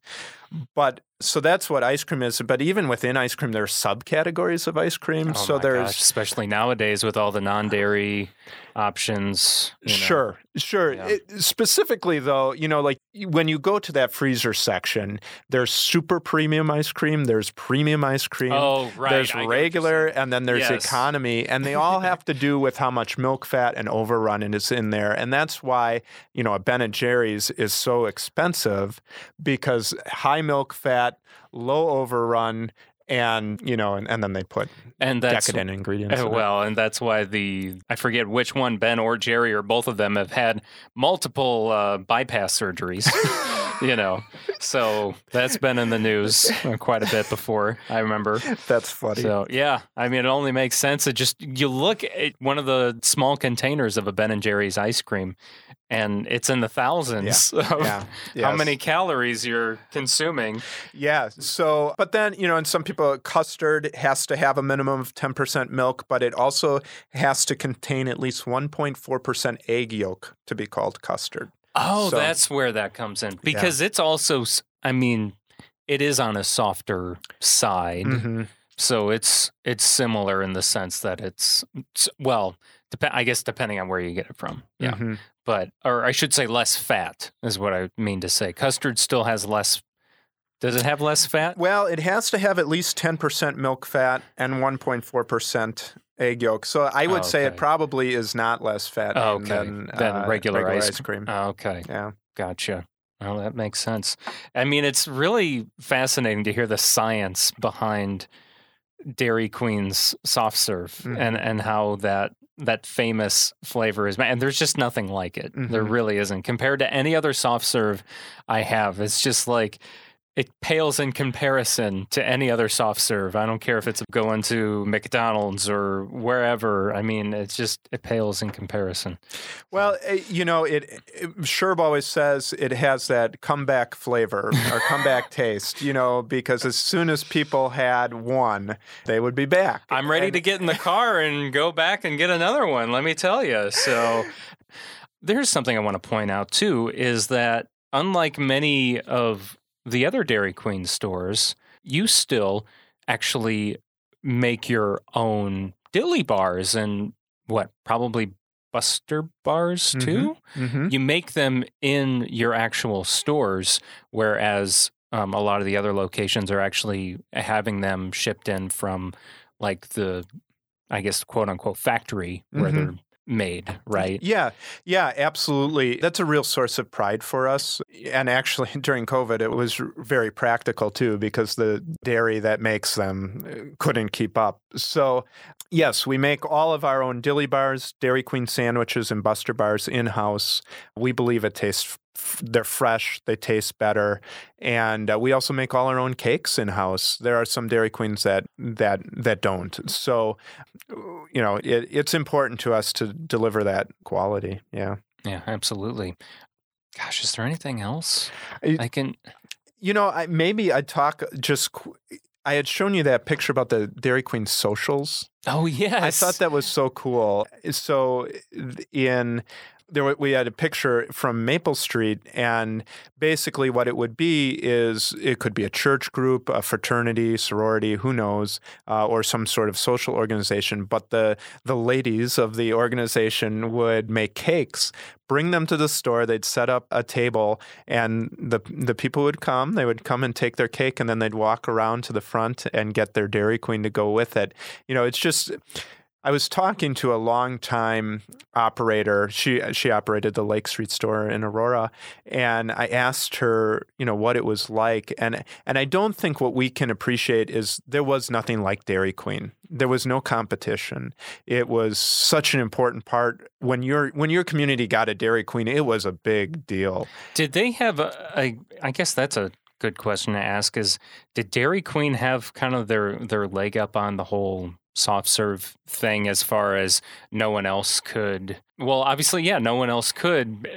But so that's what ice cream is. But even within ice cream, there are subcategories of ice cream. Oh so there's gosh, especially nowadays with all the non-dairy options. you know. Sure, sure. Yeah. It- specifically, though, you know, like when you go to that freezer section, there's super premium ice cream, there's premium ice cream, Oh, right. there's I get what you're regular, and then there's Yes. economy, and they all have to do with how much milk fat and overrun is in there, and that's why you know a Ben and Jerry's is so expensive because high milk fat, low overrun. And you know, and, and then they put and that's decadent ingredients. Uh, in well, and that's why the I forget which one, Ben or Jerry or both of them have had multiple uh, bypass surgeries. you know, so that's been in the news quite a bit before. I remember. that's funny. So yeah, I mean, it only makes sense. It just you look at one of the small containers of a Ben and Jerry's ice cream, and it's in the thousands of yeah, how many calories you're consuming. Yeah. So, but then, you know, and some people, custard has to have a minimum of 10% milk, but it also has to contain at least 1.4% egg yolk to be called custard. Oh, So- that's where that comes in because it's also, I mean, it is on a softer side, Mhm. so it's it's similar in the sense that it's it's- well, dep- I guess depending on where you get it from. Yeah, Mhm. but or I should say less fat is what I mean to say. Custard still has less. Does it have less fat? Well, it has to have at least 10% milk fat and 1.4% egg yolk. So I would Oh, say it probably is not less fat Oh, okay. than, Than uh, regular ice ice cream. Oh, okay. Yeah. Gotcha. Well, that makes sense. I mean, it's really fascinating to hear the science behind Dairy Queen's soft serve Mhm. and and how that that famous flavor is. And there's just nothing like it. There Mhm. really isn't compared to any other soft serve I have. It's just like it pales in comparison to any other soft serve. I don't care if it's going to McDonald's or wherever. I mean, it's just it pales in comparison. Well, eh, you know, it, it Sherb always says it has that comeback flavor or comeback taste, you know, because as soon as people had one, they would be back. I'm ready And- to get in the car and go back and get another one, let me tell you. So there's something I want to point out too is that unlike many of the other Dairy Queen stores, you still actually make your own dilly bars and what, probably Buster bars too? Mhm. You make them in your actual stores, whereas um, a lot of the other locations are actually having them shipped in from like the, I guess, quote unquote, factory where Mhm. they're made, right? Yeah, yeah, absolutely. That's a real source of pride for us. And actually, during COVID, it was very practical too, because the dairy that makes them uh, couldn't keep up. So, yes, we make all of our own dilly bars, Dairy Queen sandwiches, and Buster bars in house. We believe it tastes. They're fresh. They taste better, and uh, we also make all our own cakes in house. There are some Dairy Queens that that that don't. So, you know, it, it's important to us to deliver that quality. Yeah. Yeah, absolutely. Gosh, is there anything else I- I can? You know, I, maybe I'd talk just. qu- I had shown you that picture about the Dairy Queen socials. Oh yes, I thought that was so cool. So, in there, we had a picture from Maple Street, and basically, what it would be is it could be a church group, a fraternity, sorority, who knows, uh, or some sort of social organization. But the the ladies of the organization would make cakes, bring them to the store. They'd set up a table, and the the people would come. They would come and take their cake, and then they'd walk around to the front and get their Dairy Queen to go with it. You know, it's just. I was talking to a longtime operator. She she operated the Lake Street store in Aurora, and I asked her, you know, what it was like. And and I don't think what we can appreciate is there was nothing like Dairy Queen. There was no competition. It was such an important part when your when your community got a Dairy Queen. It was a big deal. Did they have a, a? I guess that's a good question to ask. Is did Dairy Queen have kind of their their leg up on the whole soft serve thing as far as no one else could? Well, obviously, yeah, no one else could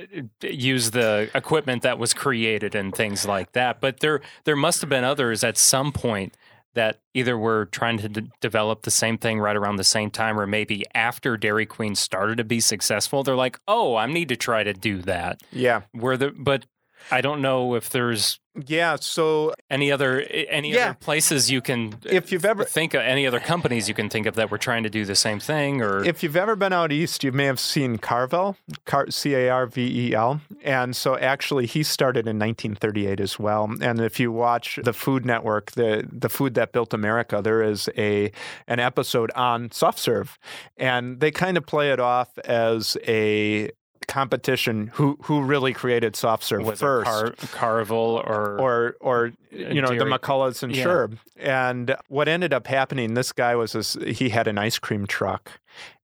uh, use the equipment that was created and things like that. But there there must have been others at some point that either were trying to d- develop the same thing right around the same time, or maybe after Dairy Queen started to be successful, they're like, "Oh, I need to try to do that." Yeah, Were there, but I don't know if there's yeah. So any other any Yeah. other places you can uh, if you've ever think of any other companies you can think of that were trying to do the same thing or If you've ever been out east, you may have seen Carvel, Car- C A R V E L. And so actually, he started in 1938 as well. And if you watch the Food Network, the, the Food That Built America, there is a an episode on soft serve. And they kind of play it off as a competition who who really created soft serve was first Car- Carvel or, or or you know the McCulloughs and yeah. Sherb. And what ended up happening, this guy was this, he had an ice cream truck.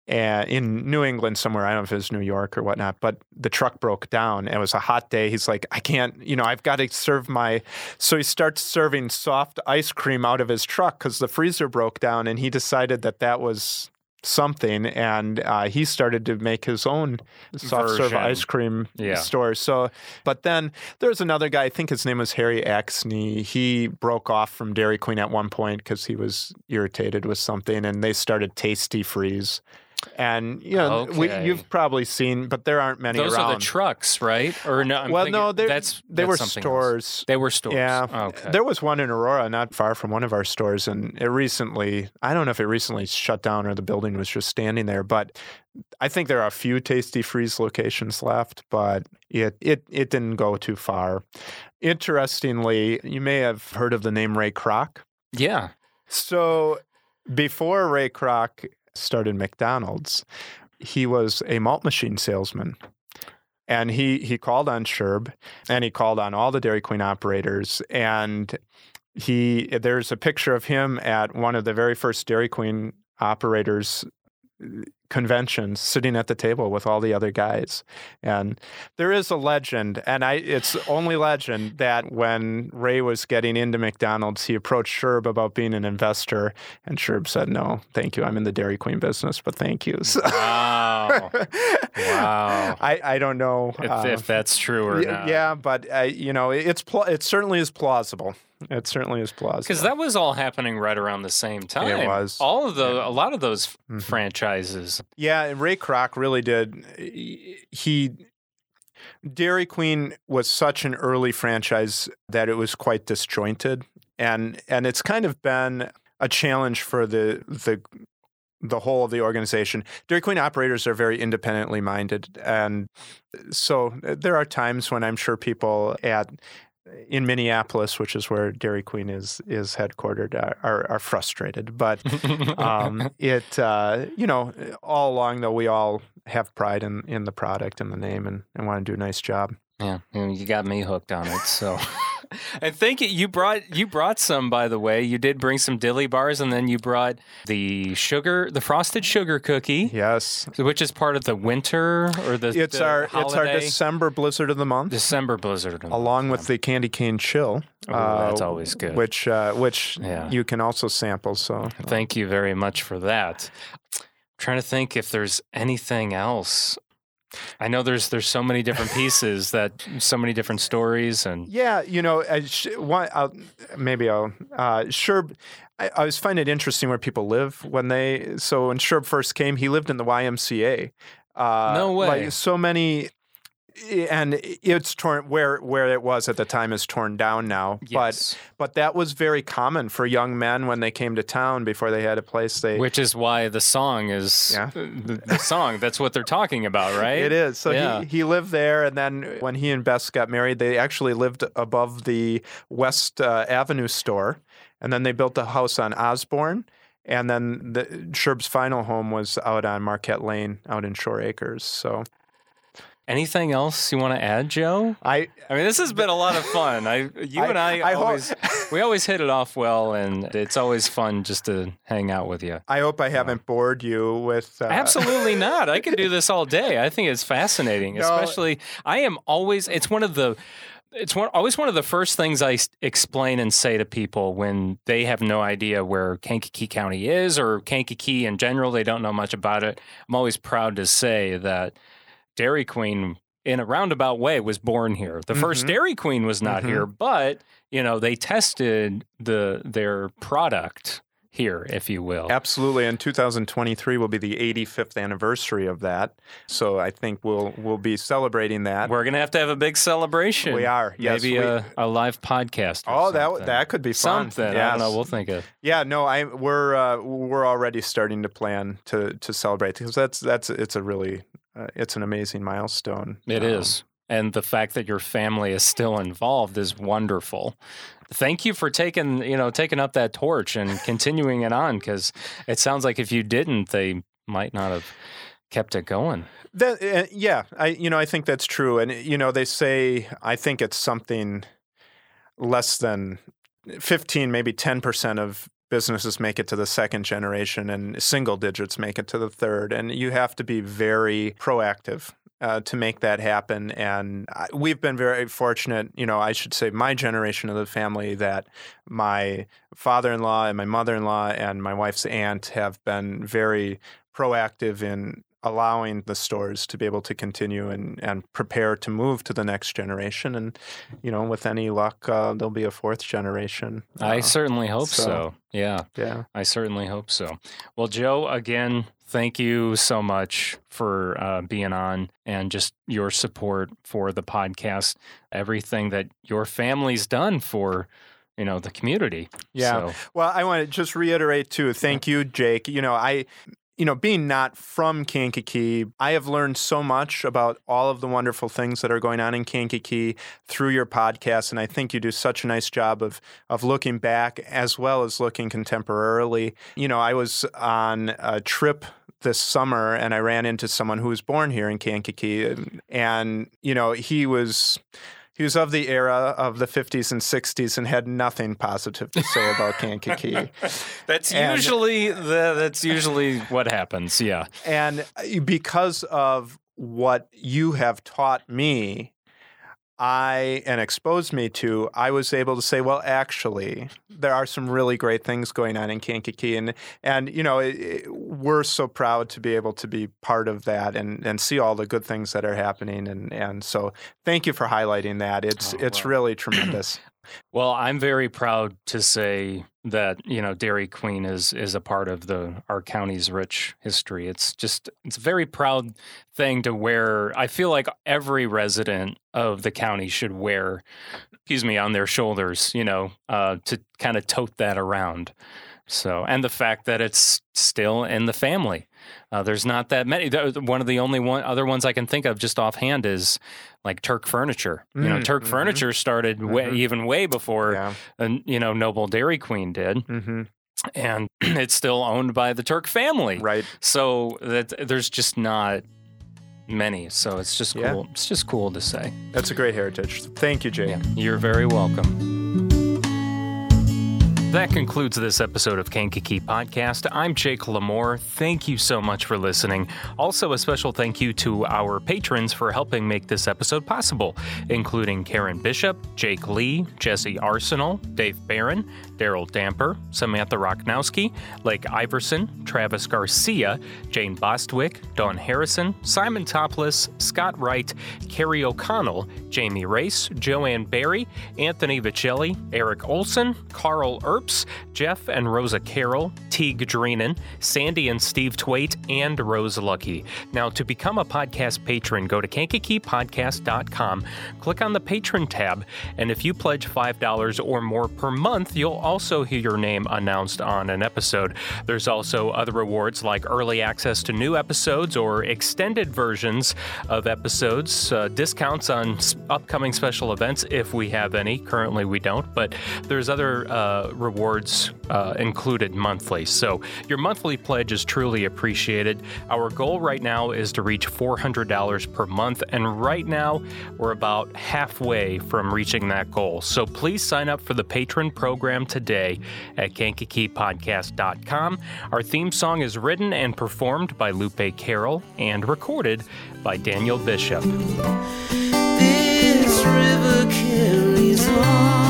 And in New England somewhere, I don't know if it was New York or whatnot, but the truck broke down. It was a hot day. He's like, I can't, you know, I've got to serve my. So he starts serving soft ice cream out of his truck because the freezer broke down, and he decided that that was something, and uh, he started to make his own soft serve ice cream Yeah. store. So, but then there's another guy. I think his name was Harry Axene. He broke off from Dairy Queen at one point because he was irritated with something, and they started Tastee-Freez. And you know, we, Okay. you've probably seen, but there aren't many Those around. are the trucks, right? Or no? I'm well, thinking- no, that's they that's were something else. stores. They were stores. Yeah. Okay. There was one in Aurora, not far from one of our stores, and it recently, I don't know if it recently shut down or the building was just standing there, but I think there are a few Tastee-Freez locations left, but it, it, it didn't go too far. Interestingly, you may have heard of the name Ray Kroc. yeah. So before Ray Kroc started McDonald's, he was a malt machine salesman. And he, he called on Sherb and he called on all the Dairy Queen operators. And he there's a picture of him at one of the very first Dairy Queen operators conventions sitting at the table with all the other guys. And there is a legend, and I it's only legend that when Ray was getting into McDonald's, he approached Sherb about being an investor, and Sherb said, No, thank you. I'm in the Dairy Queen business, but thank you. So, Wow. Wow. I, I don't know if, uh, if that's true or yeah, not. yeah, but uh, you know, it's pl- it certainly is plausible. It certainly is plausible. Because that was all happening right around the same time. It was. All of the, a lot of those Mhm. franchises. Yeah, and Ray Kroc really did. He Dairy Queen was such an early franchise that it was quite disjointed, and and it's kind of been a challenge for the the the whole of the organization. Dairy Queen operators are very independently minded, and so there are times when I'm sure people at in Minneapolis, which is where Dairy Queen is is headquartered, are are, frustrated. But um, it uh, you know all along though we all have pride in in the product and the name and, and want to do a nice job. Yeah, you got me hooked on it. So, I think you You brought you brought some. By the way, you did bring some dilly bars, and then you brought the sugar, the frosted sugar cookie, Yes, which is part of the winter or the. it's the our it's our December blizzard of the month, December blizzard, along with the candy cane chill. Ooh, that's always good. Which uh, which Yeah. you can also sample. So Thank you very much for that. I'm trying to think if there's anything else. I know there's there's so many different pieces that so many different stories and Yeah, you know, I sh- one, I'll, maybe I'll. Uh, Sherb, I, I always find it interesting where people live when they. So when Sherb first came, he lived in the YMCA. Uh, No way. Like so many, and it's torn where where it was at the time is torn down now. yes, But but that was very common for young men when they came to town before they had a place they. which is why the song is Yeah. the, the song. That's what they're talking about, right? It is. So Yeah. he, he lived there, and then when he and Bess got married, they actually lived above the West uh, Avenue store, and then they built a house on Osborne, and then the Sherb's final home was out on Marquette Lane, out in Shore Acres. So Anything else you want to add, Joe? I, I mean, this has been a lot of fun. I, you I- and I, I hope- always, we always hit it off well, and it's always fun just to hang out with you. I hope I haven't bored you with. Uh, Absolutely not. I could do this all day. I think it's fascinating, No. especially I am always it's one of the it's one, always one of the first things I explain and say to people when they have no idea where Kankakee County is or Kankakee in general, they don't know much about it. I'm always proud to say that Dairy Queen in a roundabout way was born here. The first Mhm. Dairy Queen was not Mhm. here, but you know, they tested the their product here, if you will. Absolutely, and 2023 will be the 85th anniversary of that. So I think we'll we'll be celebrating that. We're gonna have to have a big celebration. We are, yes, Maybe we- a, a live podcast. or Oh, that something. that could be fun. something. I don't know. We'll think of. Yeah, no, I we're uh, we're already starting to plan to to celebrate because that's that's it's a really uh, it's an amazing milestone. It Um, is, and the fact that your family is still involved is wonderful. Thank you for taking you know taking up that torch and continuing it on because it sounds like if you didn't, they might not have kept it going. That, uh, yeah, I you know I think that's true, and you know they say I think it's something less than fifteen, maybe ten percent of businesses make it to the second generation, and single digits make it to the third, and you have to be very proactive. Uh, to make that happen, and we've been very fortunate. You know, I should say my generation of the family that my father-in-law and my mother-in-law and my wife's aunt have been very proactive in allowing the stores to be able to continue and, and prepare to move to the next generation. And, you know, with any luck, uh, there'll be a fourth generation. I Uh, certainly hope so. so- Yeah, yeah. I certainly hope so. Well, Joe, again, thank you so much for uh, being on and just your support for the podcast, everything that your family's done for, you know, the community. Yeah. So, Well, I want to just reiterate too. Thank you, Jake. You know, I, you know, being not from Kankakee, I have learned so much about all of the wonderful things that are going on in Kankakee through your podcast, and I think you do such a nice job of of looking back as well as looking contemporarily. You know, I was on a trip this summer and I ran into someone who was born here in Kankakee, and, and you know, he was. He was of the era of the 50s and 60s and had nothing positive to say about Kankakee. that's And- usually the, that's usually what happens. Yeah. and uh, because of what you have taught me, I and exposed me to, I was able to say, well, actually, there are some really great things going on in Kankakee, and and you know, it, it- we're so proud to be able to be part of that and and see all the good things that are happening, and and so thank you for highlighting that. It's Oh, it's really tremendous. Well, I'm very proud to say that you know Dairy Queen is is a part of the our county's rich history. It's just it's a very proud thing to wear. I feel like every resident of the county should wear, excuse me, on their shoulders. You know, uh, to kind of tote that around. So, and the fact that it's still in the family. Uh, there's not that many. One of the only one other ones I can think of just offhand is like Turk Furniture. You know, Mm, Turk mhm. Furniture started way, Mhm. even way before yeah. uh, you know Noble Dairy Queen did, hmm and it's still owned by the Turk family. Right. So that there's just not many. So it's just Yeah. cool. It's just cool to say. That's a great heritage. Thank you, Jay. Yeah, you're very welcome. That concludes this episode of Kankakee Podcast. I'm Jake Lamore. Thank you so much for listening. Also, a special thank you to our patrons for helping make this episode possible, including Karen Bishop, Jake Lee, Jesse Arsenal, Dave Barron, Daryl Damper, Samantha Rocknowski, Lake Iverson, Travis Garcia, Jane Bostwick, Don Harrison, Simon Topless, Scott Wright, Carrie O'Connell, Jamie Race, Joanne Barry, Anthony Vicelli, Eric Olson, Carl Earps, Jeff and Rosa Carroll, Teague Dreenan, Sandy and Steve Twait, and Rose Lucky. Now, to become a podcast patron, go to kankakeepodcast.com, click on the patron tab, and if you pledge $5 or more per month, you'll also hear your name announced on an episode. There's also other rewards like early access to new episodes or extended versions of episodes, uh, discounts on upcoming special events if we have any. Currently, we don't, but there's other uh, rewards uh, included monthly. So your monthly pledge is truly appreciated. Our goal right now is to reach $400 per month, and right now we're about halfway from reaching that goal. So please sign up for the patron program today at kankakeepodcast.com. Our theme song is written and performed by Lupe Carroll and recorded by Daniel Bishop. This river carries on.